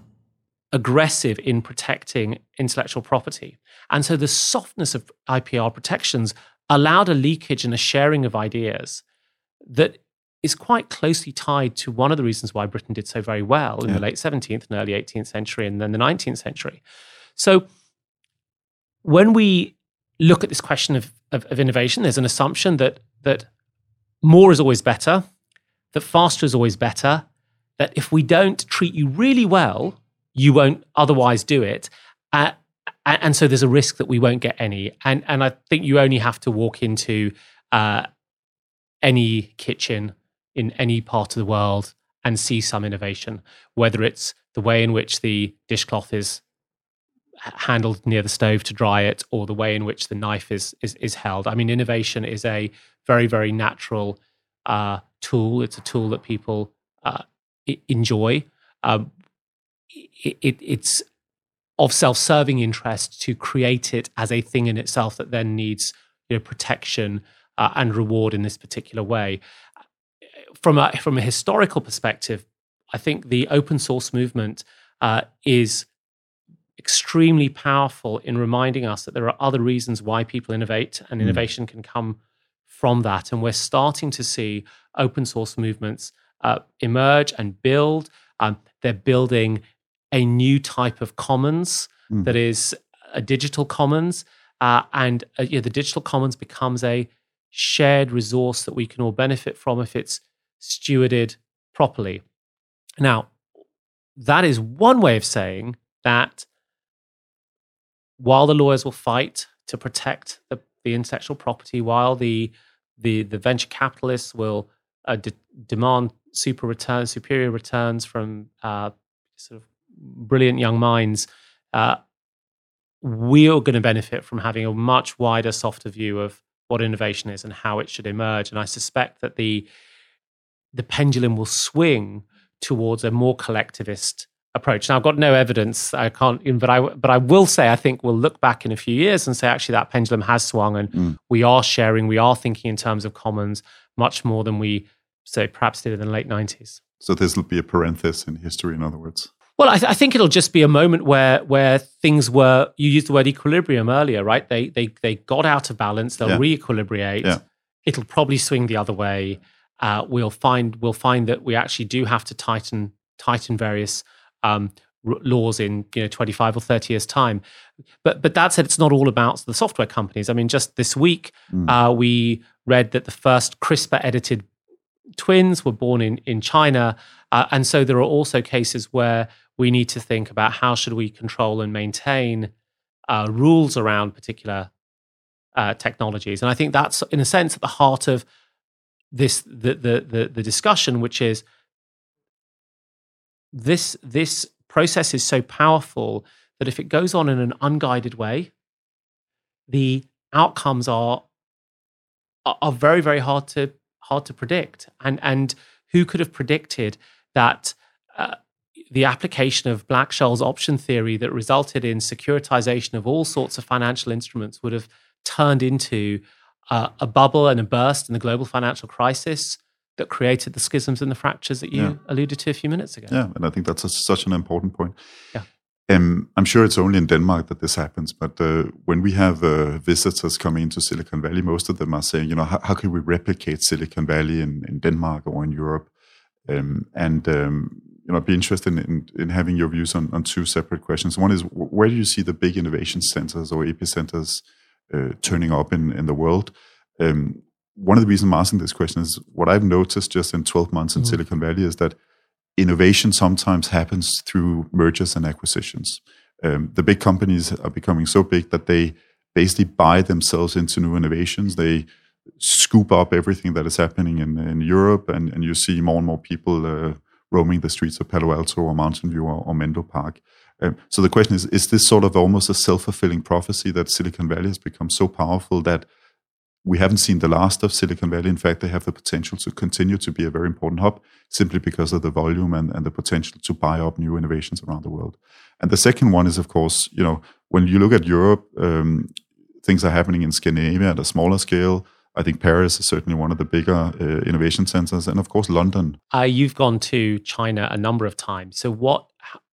aggressive in protecting intellectual property. And so the softness of IPR protections allowed a leakage and a sharing of ideas that is quite closely tied to one of the reasons why Britain did so very well in yeah. the late 17th and early 18th century and then the 19th century. So when we look at this question of, of, of innovation, there's an assumption that that more is always better, that faster is always better, that if we don't treat you really well, you won't otherwise do it. Uh, and so there's a risk that we won't get any. And and I think you only have to walk into uh, any kitchen in any part of the world and see some innovation, whether it's the way in which the dishcloth is handled near the stove to dry it, or the way in which the knife is is, is held. I mean, innovation is a very very natural uh, tool. It's a tool that people uh, enjoy. Um, it, it, it's of self-serving interest to create it as a thing in itself that then needs you know, protection uh, and reward in this particular way. From a from a historical perspective, I think the open source movement uh, is extremely powerful in reminding us that there are other reasons why people innovate, and mm. innovation can come from that. And we're starting to see open source movements uh, emerge and build. Um, they're building a new type of commons mm. that is a digital commons. Uh, and uh, yeah, the digital commons becomes a shared resource that we can all benefit from if it's stewarded properly. Now, that is one way of saying that while the lawyers will fight to protect the, the intellectual property, while the the, the venture capitalists will uh, de- demand super returns, superior returns from uh, sort of brilliant young minds, uh, we are going to benefit from having a much wider, softer view of what innovation is and how it should emerge. And I suspect that the the pendulum will swing towards a more collectivist approach. Now, I've got no evidence. I can't, but I but I will say I think we'll look back in a few years and say actually that pendulum has swung, and mm. we are sharing, we are thinking in terms of commons much more than we say perhaps did in the late nineties. So this will be a parenthesis in history, in other words. Well, I, th- I, think it'll just be a moment where where things were. You used the word equilibrium earlier, right? They they they got out of balance. They'll yeah. re-equilibrate. Yeah. It'll probably swing the other way. Uh, we'll find we'll find that we actually do have to tighten tighten various um, r- laws in you know 25 or 30 years time. But but that said, it's not all about the software companies. I mean, just this week mm. uh, we read that the first CRISPR edited twins were born in in China, uh, and so there are also cases where we need to think about how should we control and maintain uh, rules around particular uh, technologies. And I think that's, in a sense, at the heart of this the, the the the, discussion, which is this this process is so powerful that if it goes on in an unguided way, the outcomes are are very very hard to hard to predict. And and who could have predicted that? Uh, the application of Black Scholes option theory that resulted in securitization of all sorts of financial instruments would have turned into uh, a bubble and a burst in the global financial crisis that created the schisms and the fractures that you yeah. alluded to a few minutes ago. Yeah, and I think that's a, such an important point. Yeah. Um, I'm sure it's only in Denmark that this happens, but uh, when we have uh, visitors coming into Silicon Valley, most of them are saying, you know, how, how can we replicate Silicon Valley in, in Denmark or in Europe? Um, and um, you know, I'd be interested in, in, in, having your views on, on two separate questions. One is where do you see the big innovation centers or epicenters uh, turning up in, in the world? Um, one of the reasons I'm asking this question is what I've noticed just in 12 months in mm. Silicon Valley is that innovation sometimes happens through mergers and acquisitions. Um, the big companies are becoming so big that they basically buy themselves into new innovations. They scoop up everything that is happening in, in Europe, and, and you see more and more people uh, roaming the streets of Palo Alto or Mountain View or, or Menlo Park. Um, so the question is: Is this sort of almost a self-fulfilling prophecy that Silicon Valley has become so powerful that we haven't seen the last of Silicon Valley? In fact, they have the potential to continue to be a very important hub simply because of the volume and, and the potential to buy up new innovations around the world. And the second one is, of course, you know, when you look at Europe, um, things are happening in Scandinavia at a smaller scale. I think Paris is certainly one of the bigger uh, innovation centers, and of course London. Uh, you've gone to China a number of times. So, what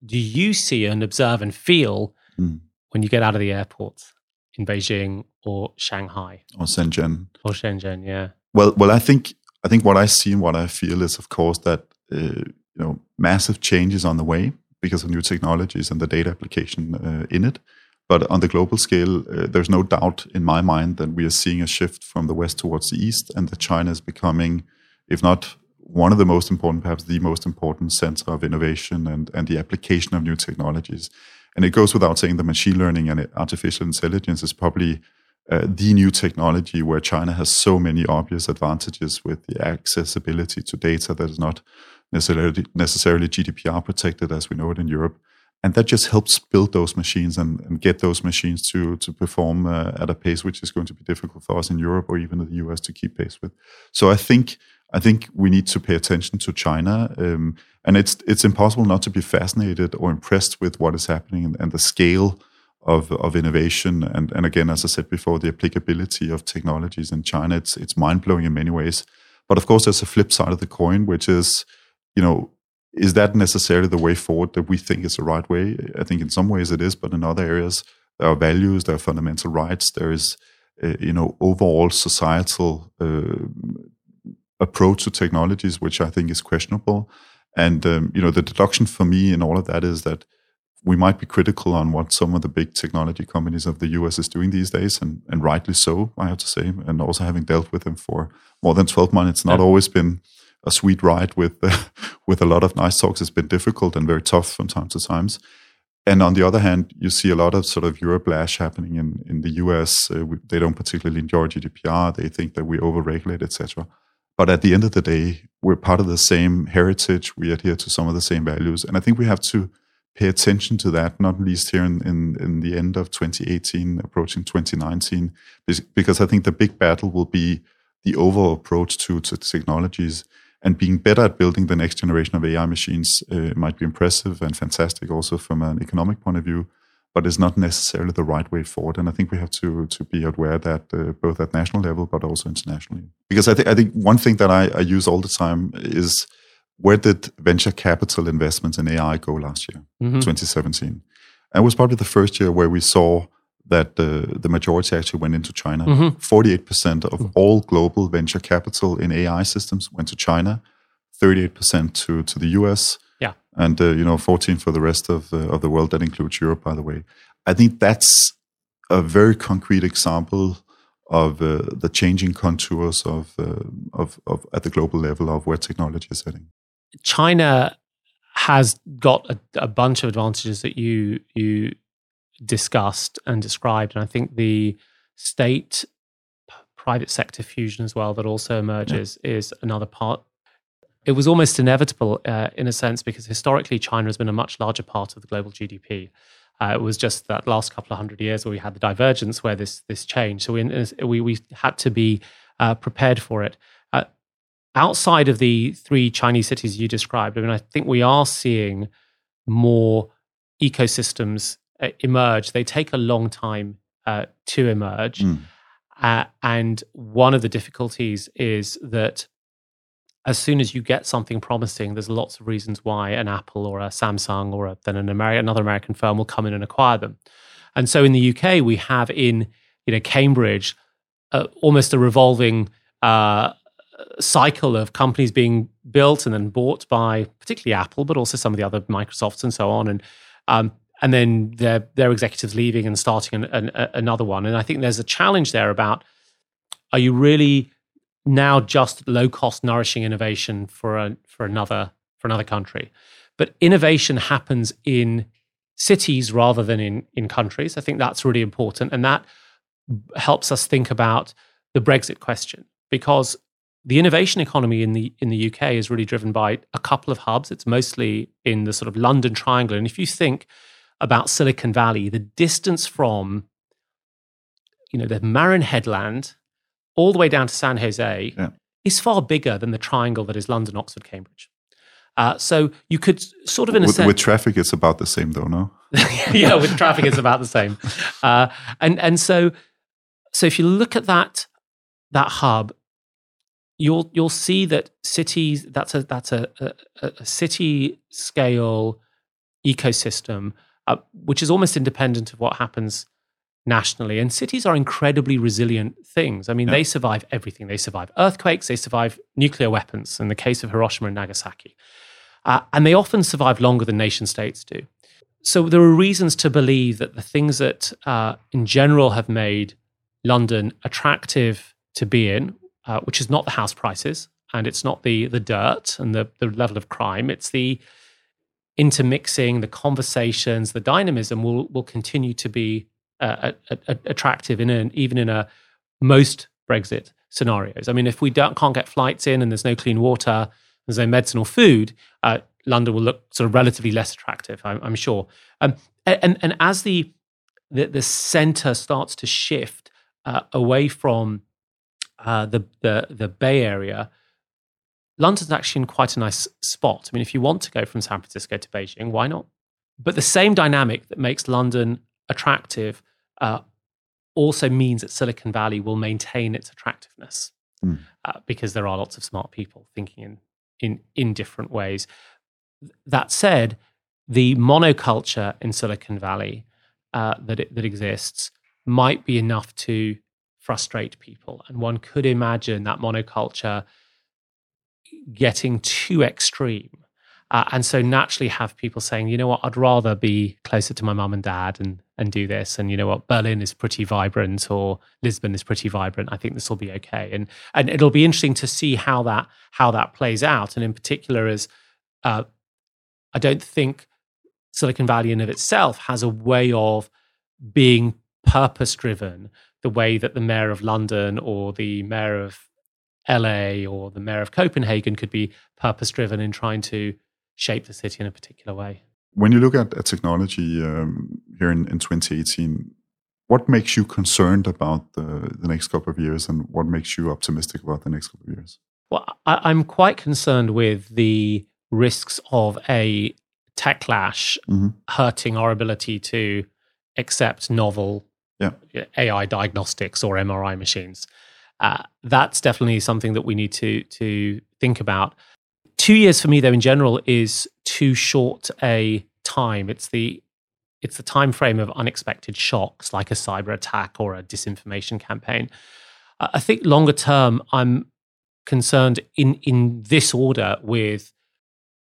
do you see and observe and feel mm. when you get out of the airports in Beijing or Shanghai or Shenzhen or Shenzhen? Yeah. Well, well, I think I think what I see and what I feel is, of course, that uh, you know massive changes on the way because of new technologies and the data application uh, in it. But on the global scale, uh, there's no doubt in my mind that we are seeing a shift from the west towards the east, and that China is becoming, if not one of the most important, perhaps the most important center of innovation and, and the application of new technologies. And it goes without saying that machine learning and artificial intelligence is probably uh, the new technology where China has so many obvious advantages with the accessibility to data that is not necessarily, necessarily GDPR protected as we know it in Europe and that just helps build those machines and, and get those machines to to perform uh, at a pace which is going to be difficult for us in Europe or even the US to keep pace with. So I think I think we need to pay attention to China, um, and it's it's impossible not to be fascinated or impressed with what is happening and, and the scale of of innovation. And and again, as I said before, the applicability of technologies in China it's it's mind blowing in many ways. But of course, there's a flip side of the coin, which is you know is that necessarily the way forward that we think is the right way? I think in some ways it is, but in other areas there are values, there are fundamental rights, there is uh, you know overall societal uh, approach to technologies which I think is questionable. And um, you know the deduction for me in all of that is that we might be critical on what some of the big technology companies of the US is doing these days, and, and rightly so, I have to say. And also having dealt with them for more than 12 months, it's not yeah. always been a sweet ride with uh, with a lot of nice talks. It's been difficult and very tough from time to times. And on the other hand, you see a lot of sort of Europlash happening in, in the US. Uh, we, they don't particularly enjoy GDPR. They think that we overregulate, etc. But at the end of the day, we're part of the same heritage. We adhere to some of the same values. And I think we have to pay attention to that, not least here in, in, in the end of 2018, approaching 2019, because I think the big battle will be the overall approach to, to technologies and being better at building the next generation of AI machines uh, might be impressive and fantastic also from an economic point of view, but it's not necessarily the right way forward. And I think we have to to be aware that uh, both at national level but also internationally. Because I think I think one thing that I, I use all the time is where did venture capital investments in AI go last year, mm-hmm. 2017? And it was probably the first year where we saw that uh, the majority actually went into China. Mm-hmm. 48% of mm-hmm. all global venture capital in AI systems went to China, 38% to, to the US. And uh, you know 14 for the rest of, uh, of the world. That includes Europe, by the way. I think that's a very concrete example of uh, the changing contours of, uh, of, of at the global level of where technology is heading. China has got a, a bunch of advantages that you you discussed and described. And I think the state private sector fusion as well that also emerges yeah. is another part. It was almost inevitable uh, in a sense because historically China has been a much larger part of the global GDP. Uh, it was just that last couple of hundred years where we had the divergence where this this changed. So we we, we had to be uh, prepared for it. Uh, outside of the three Chinese cities you described, I mean, I think we are seeing more ecosystems uh, emerge, they take a long time uh, to emerge. Mm. Uh, and one of the difficulties is that as soon as you get something promising, there's lots of reasons why an Apple or a Samsung or a, then an Ameri- another American firm will come in and acquire them. And so in the UK, we have in you know Cambridge uh, almost a revolving uh, cycle of companies being built and then bought by particularly Apple, but also some of the other Microsofts and so on. And um, and then their their executives leaving and starting an, an, another one. And I think there's a challenge there about are you really now just low cost nourishing innovation for a for another for another country? But innovation happens in cities rather than in in countries. I think that's really important, and that helps us think about the Brexit question because the innovation economy in the in the UK is really driven by a couple of hubs. It's mostly in the sort of London triangle, and if you think about Silicon Valley, the distance from you know the Marin Headland all the way down to San Jose yeah. is far bigger than the triangle that is London, Oxford, Cambridge. Uh, so you could sort of in a with, sense with traffic, it's about the same, though, no? yeah, with traffic, it's about the same. Uh, and and so so if you look at that that hub, you'll you'll see that cities that's a that's a, a, a city scale ecosystem uh, which is almost independent of what happens nationally. And cities are incredibly resilient things. I mean, yeah. they survive everything. They survive earthquakes, they survive nuclear weapons, in the case of Hiroshima and Nagasaki. Uh, and they often survive longer than nation states do. So there are reasons to believe that the things that, uh, in general, have made London attractive to be in, uh, which is not the house prices and it's not the the dirt and the, the level of crime, it's the intermixing, the conversations, the dynamism will will continue to be uh, attractive in an, even in a most Brexit scenarios. I mean, if we don't, can't get flights in and there's no clean water, there's no medicine or food, uh, London will look sort of relatively less attractive, I'm, I'm sure. Um, and and as the the, the center starts to shift uh, away from uh, the, the the Bay Area London's actually in quite a nice spot. I mean, if you want to go from San Francisco to Beijing, why not? But the same dynamic that makes London attractive uh, also means that Silicon Valley will maintain its attractiveness mm. uh, because there are lots of smart people thinking in, in, in different ways. That said, the monoculture in Silicon Valley uh, that, it, that exists might be enough to frustrate people. And one could imagine that monoculture getting too extreme. Uh, and so naturally have people saying, you know what, I'd rather be closer to my mum and dad and and do this. And you know what, Berlin is pretty vibrant or Lisbon is pretty vibrant. I think this will be okay. And and it'll be interesting to see how that how that plays out. And in particular, as uh, I don't think Silicon Valley in of itself has a way of being purpose driven the way that the mayor of London or the mayor of LA or the mayor of Copenhagen could be purpose driven in trying to shape the city in a particular way. When you look at, at technology um, here in, in 2018, what makes you concerned about the, the next couple of years and what makes you optimistic about the next couple of years? Well, I, am quite concerned with the risks of a techlash mm-hmm. hurting our ability to accept novel yeah. AI diagnostics or MRI machines. Uh, that's definitely something that we need to to think about. Two years for me, though, in general, is too short a time. It's the it's the time frame of unexpected shocks, like a cyber attack or a disinformation campaign. I think longer term, I'm concerned in in this order with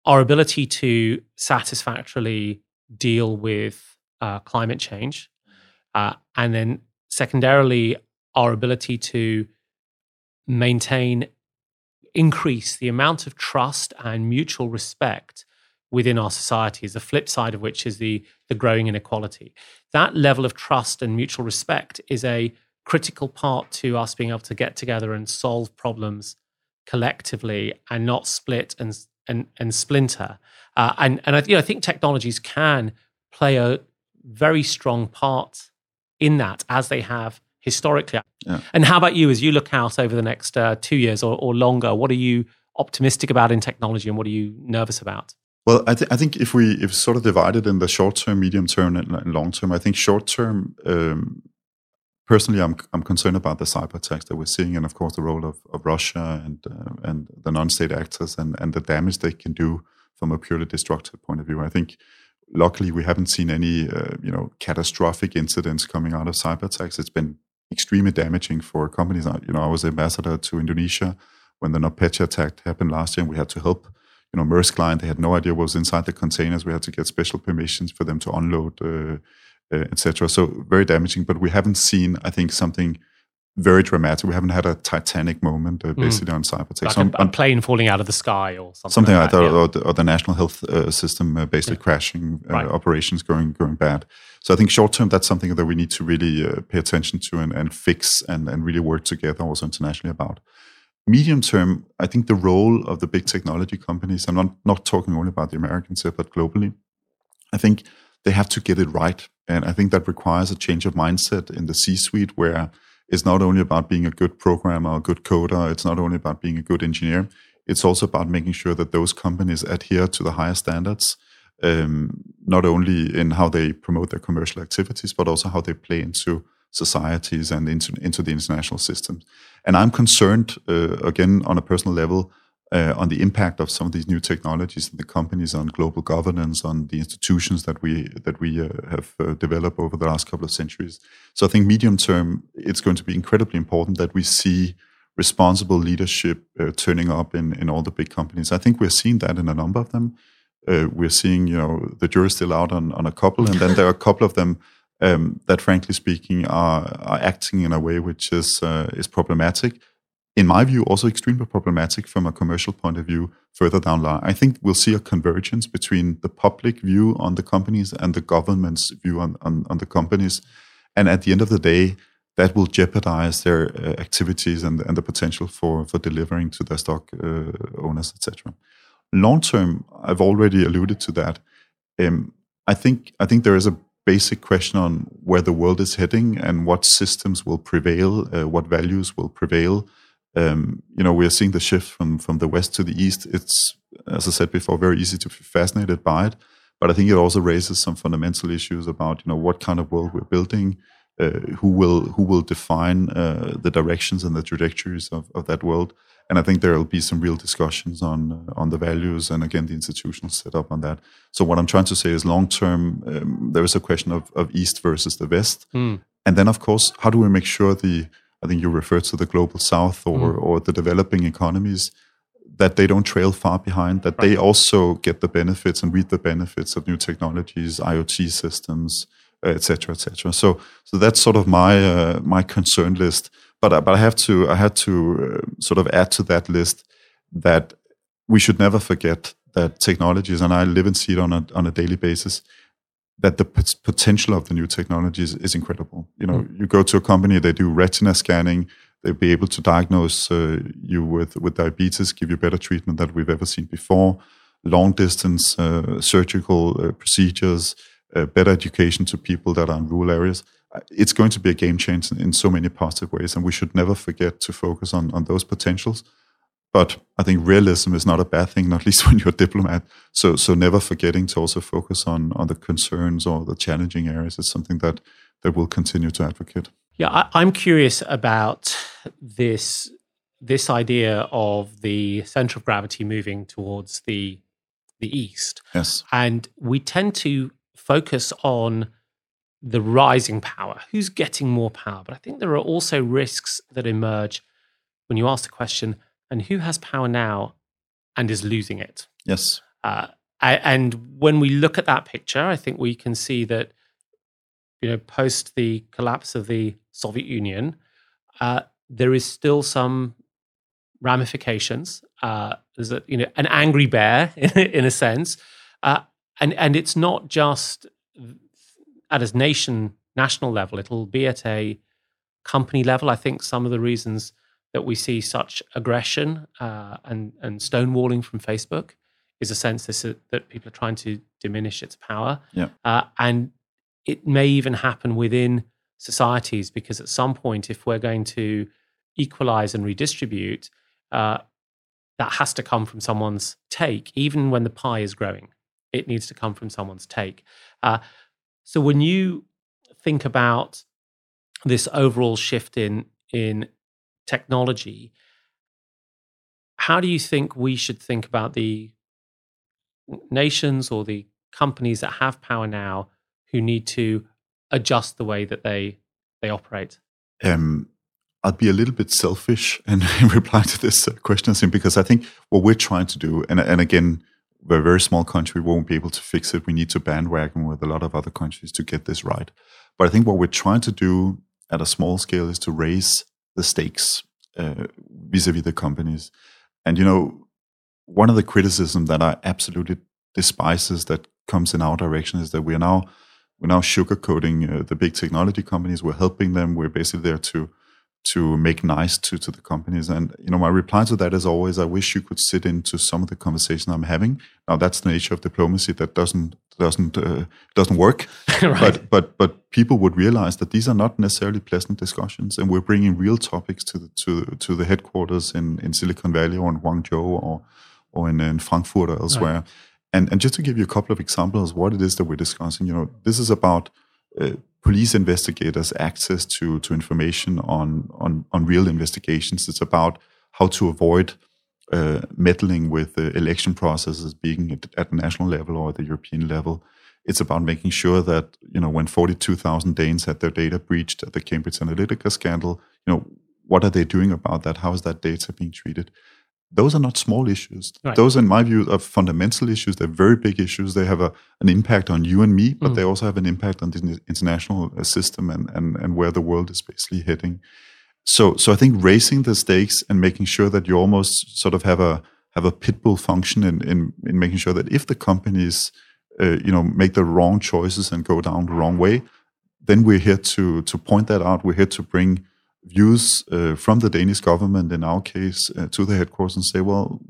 our ability to satisfactorily deal with uh, climate change, uh, and then secondarily our ability to maintain, increase the amount of trust and mutual respect within our societies, the flip side of which is the, the growing inequality. That level of trust and mutual respect is a critical part to us being able to get together and solve problems collectively and not split and and, and splinter. Uh, and and I, you know, I think technologies can play a very strong part in that as they have historically. Yeah. And how about you as you look out over the next uh, two years or, or, longer? What are you optimistic about in technology and what are you nervous about? Well, I, th- I think if we if sort of divided in the short term, medium term, and, and long term, I think short term, um, personally, I'm I'm concerned about the cyber attacks that we're seeing, and of course the role of, of Russia and uh, and the non-state actors and and the damage they can do from a purely destructive point of view. I think luckily we haven't seen any uh, you know catastrophic incidents coming out of cyber attacks. It's been extremely damaging for companies. You know, I was ambassador to Indonesia when the NotPetya attack happened last year, and we had to help. You know, Maersk Line, they had no idea what was inside the containers. We had to get special permissions for them to unload, uh, uh, etc. So very damaging. But we haven't seen, I think, something very dramatic. We haven't had a Titanic moment uh, hmm. basically mm. on cyber Like so a, a, plane falling out of the sky or something. Something like that, yeah. or, the, or, the, national health uh, system uh, basically yeah. crashing, uh, right. operations going going bad. So I think short term, that's something that we need to really uh, pay attention to and, and fix and, and really work together also internationally about. Medium term, I think the role of the big technology companies, I'm not, not talking only about the Americans here, but globally, I think they have to get it right. And I think that requires a change of mindset in the C suite where it's not only about being a good programmer, a good coder. It's not only about being a good engineer. It's also about making sure that those companies adhere to the higher standards, um, not only in how they promote their commercial activities, but also how they play into societies and into, into the international systems. And I'm concerned, uh, again, on a personal level, uh, on the impact of some of these new technologies in the companies, on global governance, on the institutions that we that we uh, have uh, developed over the last couple of centuries. So I think medium term, it's going to be incredibly important that we see responsible leadership uh, turning up in in all the big companies. I think we're seeing that in a number of them. Uh, we're seeing, you know, the jury's still out on, on a couple, and then there are a couple of them um, that, frankly speaking, are, are acting in a way which is uh, is problematic in my view, also extremely problematic from a commercial point of view further down the line. I think we'll see a convergence between the public view on the companies and the government's view on, on, on the companies. And at the end of the day, that will jeopardize their uh, activities and, and the potential for, for delivering to their stock uh, owners, etc. Long term, I've already alluded to that. Um, I think I think there is a basic question on where the world is heading and what systems will prevail, uh, what values will prevail, um, you know, we're seeing the shift from from the west to the east. It's, as I said before, very easy to be fascinated by it, but I think it also raises some fundamental issues about you know what kind of world we're building, uh, who will who will define uh, the directions and the trajectories of, of that world. And I think there will be some real discussions on uh, on the values and again the institutional setup on that. So what I'm trying to say is long term, um, there is a question of, of east versus the west, mm. and then of course, how do we make sure the I think you refer to the global south or, mm. or the developing economies, that they don't trail far behind, that right. they also get the benefits and reap the benefits of new technologies, IoT systems, etc., uh, etc. Et so, so that's sort of my uh, my concern list. But uh, but I have to I had to uh, sort of add to that list that we should never forget that technologies, and I live and see it on a on a daily basis that the p- potential of the new technologies is incredible. You know, mm. you go to a company, they do retina scanning, they'll be able to diagnose uh, you with, with diabetes, give you better treatment than we've ever seen before, long distance uh, surgical uh, procedures, uh, better education to people that are in rural areas. It's going to be a game changer in, in so many positive ways, and we should never forget to focus on, on those potentials. But I think realism is not a bad thing, not least when you're a diplomat. So, so never forgetting to also focus on on the concerns or the challenging areas is something that that we'll continue to advocate. Yeah, I, I'm curious about this this idea of the center of gravity moving towards the the east. Yes, and we tend to focus on the rising power, who's getting more power. But I think there are also risks that emerge when you ask the question and who has power now and is losing it. Yes. Uh, and when we look at that picture, I think we can see that, you know, post the collapse of the Soviet Union, uh, there is still some ramifications. Uh, there's a, you know, an angry bear in, in a sense, uh, and and it's not just at a nation national level. It'll be at a company level. I think some of the reasons that we see such aggression uh, and, and stonewalling from Facebook is a sense this, that people are trying to diminish its power. Yeah. Uh, and it may even happen within societies because at some point, if we're going to equalize and redistribute, uh, that has to come from someone's take, even when the pie is growing. It needs to come from someone's take. So when you think about this overall shift in in technology, how do you think we should think about the nations or the companies that have power now who need to adjust the way that they they operate? Um, I'll be a little bit selfish and reply to this uh, question because I think what we're trying to do, and, and again, we're a very small country, we won't be able to fix it. We need to bandwagon with a lot of other countries to get this right. But I think what we're trying to do at a small scale is to raise the stakes uh, vis-a-vis the companies. And you know, one of the criticism that I absolutely despises that comes in our direction is that we are now we're now sugarcoating uh, the big technology companies. We're helping them. We're basically there to to make nice to, to the companies. And you know, my reply to that is always, I wish you could sit into some of the conversation I'm having. Now, that's the nature of diplomacy that doesn't doesn't uh, doesn't work. right. But but but people would realize that these are not necessarily pleasant discussions, and we're bringing real topics to the to to the headquarters in in Silicon Valley or in Guangzhou or or in, in Frankfurt or elsewhere. Right. And and just to give you a couple of examples, what it is that we're discussing, you know, this is about uh, police investigators access to to information on on on real investigations. It's about how to avoid uh, meddling with the election processes, being at, at the national level or the European level. It's about making sure that you know when 42,000 Danes had their data breached at the Cambridge Analytica scandal, you know what are they doing about that? How is that data being treated? Those are not small issues. Right. Those, in my view, are fundamental issues. They're very big issues. They have a, an impact on you and me, but mm. they also have an impact on the international uh, system and, and, and where the world is basically heading. So, so I think raising the stakes and making sure that you almost sort of have a have a pit bull function in, in, in making sure that if the companies, uh, you know, make the wrong choices and go down the wrong way, then we're here to to point that out. We're here to bring views uh, from the Danish government, in our case, uh, to the headquarters and say, well,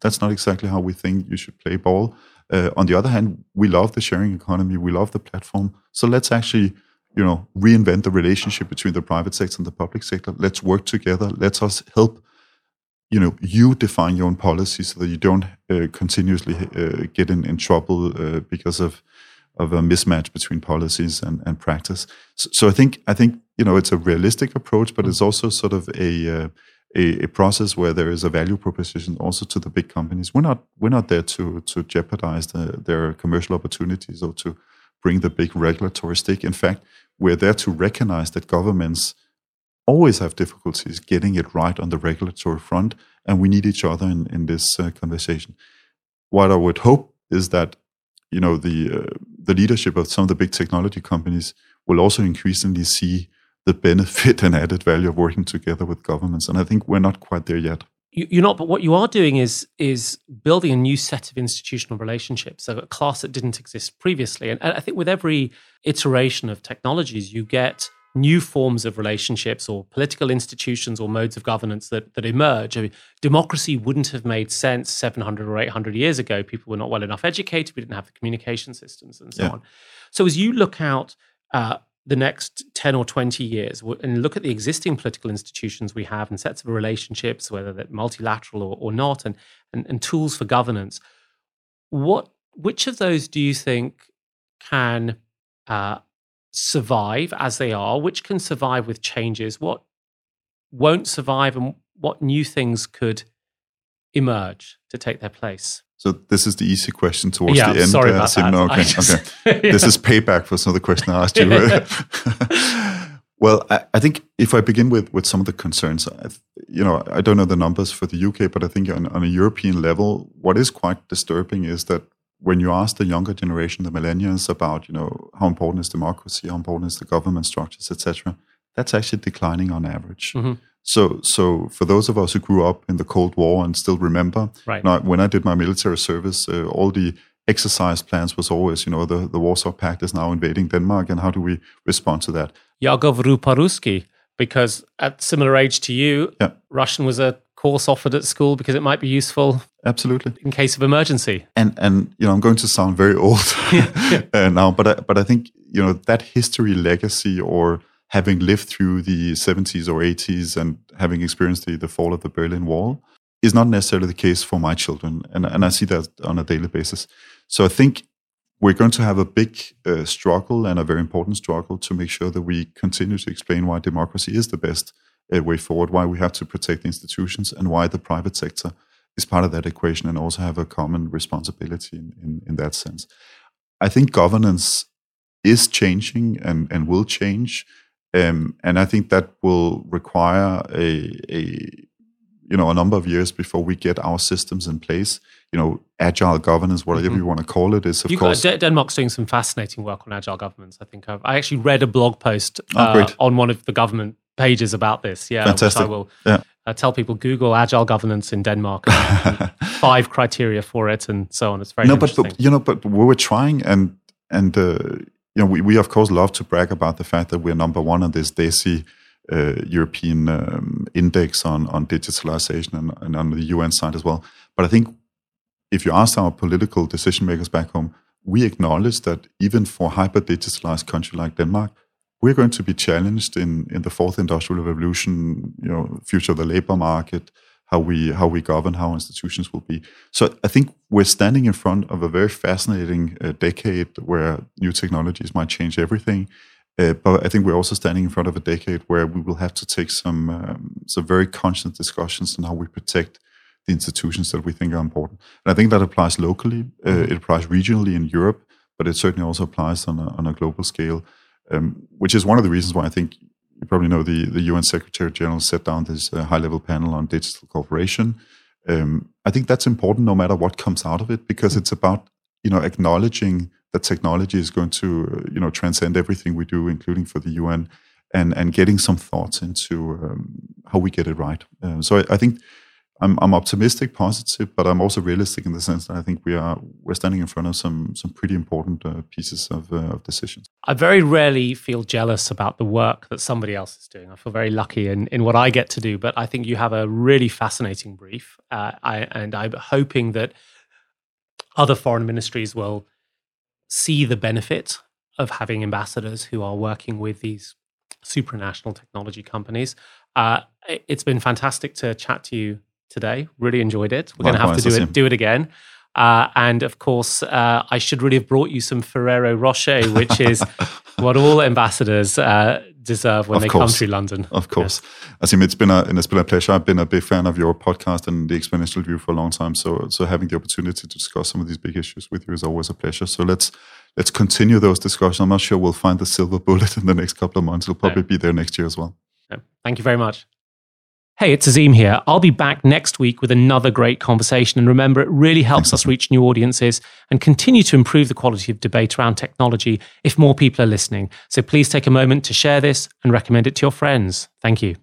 that's not exactly how we think you should play ball. Uh, on the other hand, we love the sharing economy, we love the platform. So let's actually, you know, reinvent the relationship between the private sector and the public sector. Let's work together. Let us help, you know, you define your own policy so that you don't uh, continuously uh, get in, in trouble uh, because of of a mismatch between policies and, and practice. So, so, I think I think you know it's a realistic approach, but it's also sort of a, uh, a, a process where there is a value proposition also to the big companies. We're not we're not there to to jeopardize the, their commercial opportunities or to bring the big regulatory stick. In fact, we're there to recognize that governments always have difficulties getting it right on the regulatory front, and we need each other in in this uh, conversation. What I would hope is that you know the uh, the leadership of some of the big technology companies will also increasingly see the benefit and added value of working together with governments. And I think we're not quite there yet. You're not, but what you are doing is is building a new set of institutional relationships, a class that didn't exist previously. And I think with every iteration of technologies, you get new forms of relationships or political institutions or modes of governance that, that emerge. I mean, democracy wouldn't have made sense 700 or 800 years ago. People were not well enough educated. We didn't have the communication systems and so yeah. on. So as you look out uh, the next 10 or 20 years and look at the existing political institutions we have and sets of relationships, whether they're multilateral or, or not, and, and, and tools for governance, what which of those do you think can uh, survive as they are, which can survive with changes, what won't survive, and what new things could emerge to take their place? So this is the easy question towards yeah, the end. Sorry uh, about that. Okay, just, okay. yeah. This is payback for some of the question I asked you. well, I, I, think if I begin with with some of the concerns, I, you know, I don't know the numbers for the UK, but I think on, on a European level, what is quite disturbing is that when you ask the younger generation, the millennials, about you know how important is democracy, how important is the government structures, etc., that's actually declining on average. Mm-hmm. So, so for those of us who grew up in the Cold War and still remember, right. now, when I did my military service, uh, all the exercise plans was always, you know, the, the Warsaw Pact is now invading Denmark, and how do we respond to that? Ja govru po-ruski, because at similar age to you, yeah. Russian was a course offered at school because it might be useful absolutely. in case of emergency. And and you know i'm going to sound very old uh, now but I, but i think you know that history legacy or having lived through the 70s or 80s and having experienced the, the fall of the berlin wall is not necessarily the case for my children. And and i see that on a daily basis. So i think we're going to have a big uh, struggle and a very important struggle to make sure that we continue to explain why democracy is the best uh, way forward, why we have to protect institutions, and why the private sector is part of that equation and also have a common responsibility in, in, in that sense. I think governance is changing and, and will change. Um, and I think that will require a, a you know a number of years before we get our systems in place. You know, agile governance, whatever mm-hmm. you want to call it, is of you course. Got, Denmark's doing some fascinating work on agile governance. I think I've, i actually read a blog post oh, uh, on one of the government pages about this. Yeah, Fantastic. I will yeah. uh, tell people Google agile governance in Denmark, five criteria for it, and so on. It's very interesting. no, but, but, you know, but we were trying, and and uh, you know, we, we of course love to brag about the fact that we're number one on this DESI uh, European um, index on on digitalization and, and on the UN side as well. But I think if you ask our political decision makers back home, we acknowledge that even for hyper digitalized country like Denmark, we're going to be challenged in, in the fourth industrial revolution, you know, future of the labor market, how we how we govern, how institutions will be. So I think we're standing in front of a very fascinating uh, decade where new technologies might change everything. Uh, but I think we're also standing in front of a decade where we will have to take some um, some very conscious discussions on how we protect the institutions that we think are important. And I think that applies locally, uh, mm-hmm. it applies regionally in Europe, but it certainly also applies on a, on a global scale, um, which is one of the reasons why I think you probably know the, the UN Secretary General set down this uh, high level panel on digital cooperation. Um, I think that's important no matter what comes out of it because it's about you know acknowledging that technology is going to you know transcend everything we do, including for the UN, and and getting some thoughts into um, how we get it right. Um, so I, I, think I'm I'm optimistic, positive, but I'm also realistic in the sense that I think we are we're standing in front of some some pretty important uh, pieces of, uh, of decisions. I very rarely feel jealous about the work that somebody else is doing. I feel very lucky in in what I get to do, but I think you have a really fascinating brief, uh, I, and I'm hoping that other foreign ministries will see the benefit of having ambassadors who are working with these supranational technology companies. Uh, it's been fantastic to chat to you today. Really enjoyed it. We're going to have to do it do it again. Uh, and of course, uh, I should really have brought you some Ferrero Rocher, which is what all ambassadors uh, deserve when of they course. come to London. Of course, yes. Azeem, it's been a it's been a pleasure. I've been a big fan of your podcast and the Exponential View for a long time. So so having the opportunity to discuss some of these big issues with you is always a pleasure. So let's let's continue those discussions. I'm not sure we'll find the silver bullet in the next couple of months. It'll probably no. be there next year as well. No. Thank you very much. Hey, it's Azeem here. I'll be back next week with another great conversation. And remember, it really helps us reach new audiences and continue to improve the quality of debate around technology if more people are listening. So please take a moment to share this and recommend it to your friends. Thank you.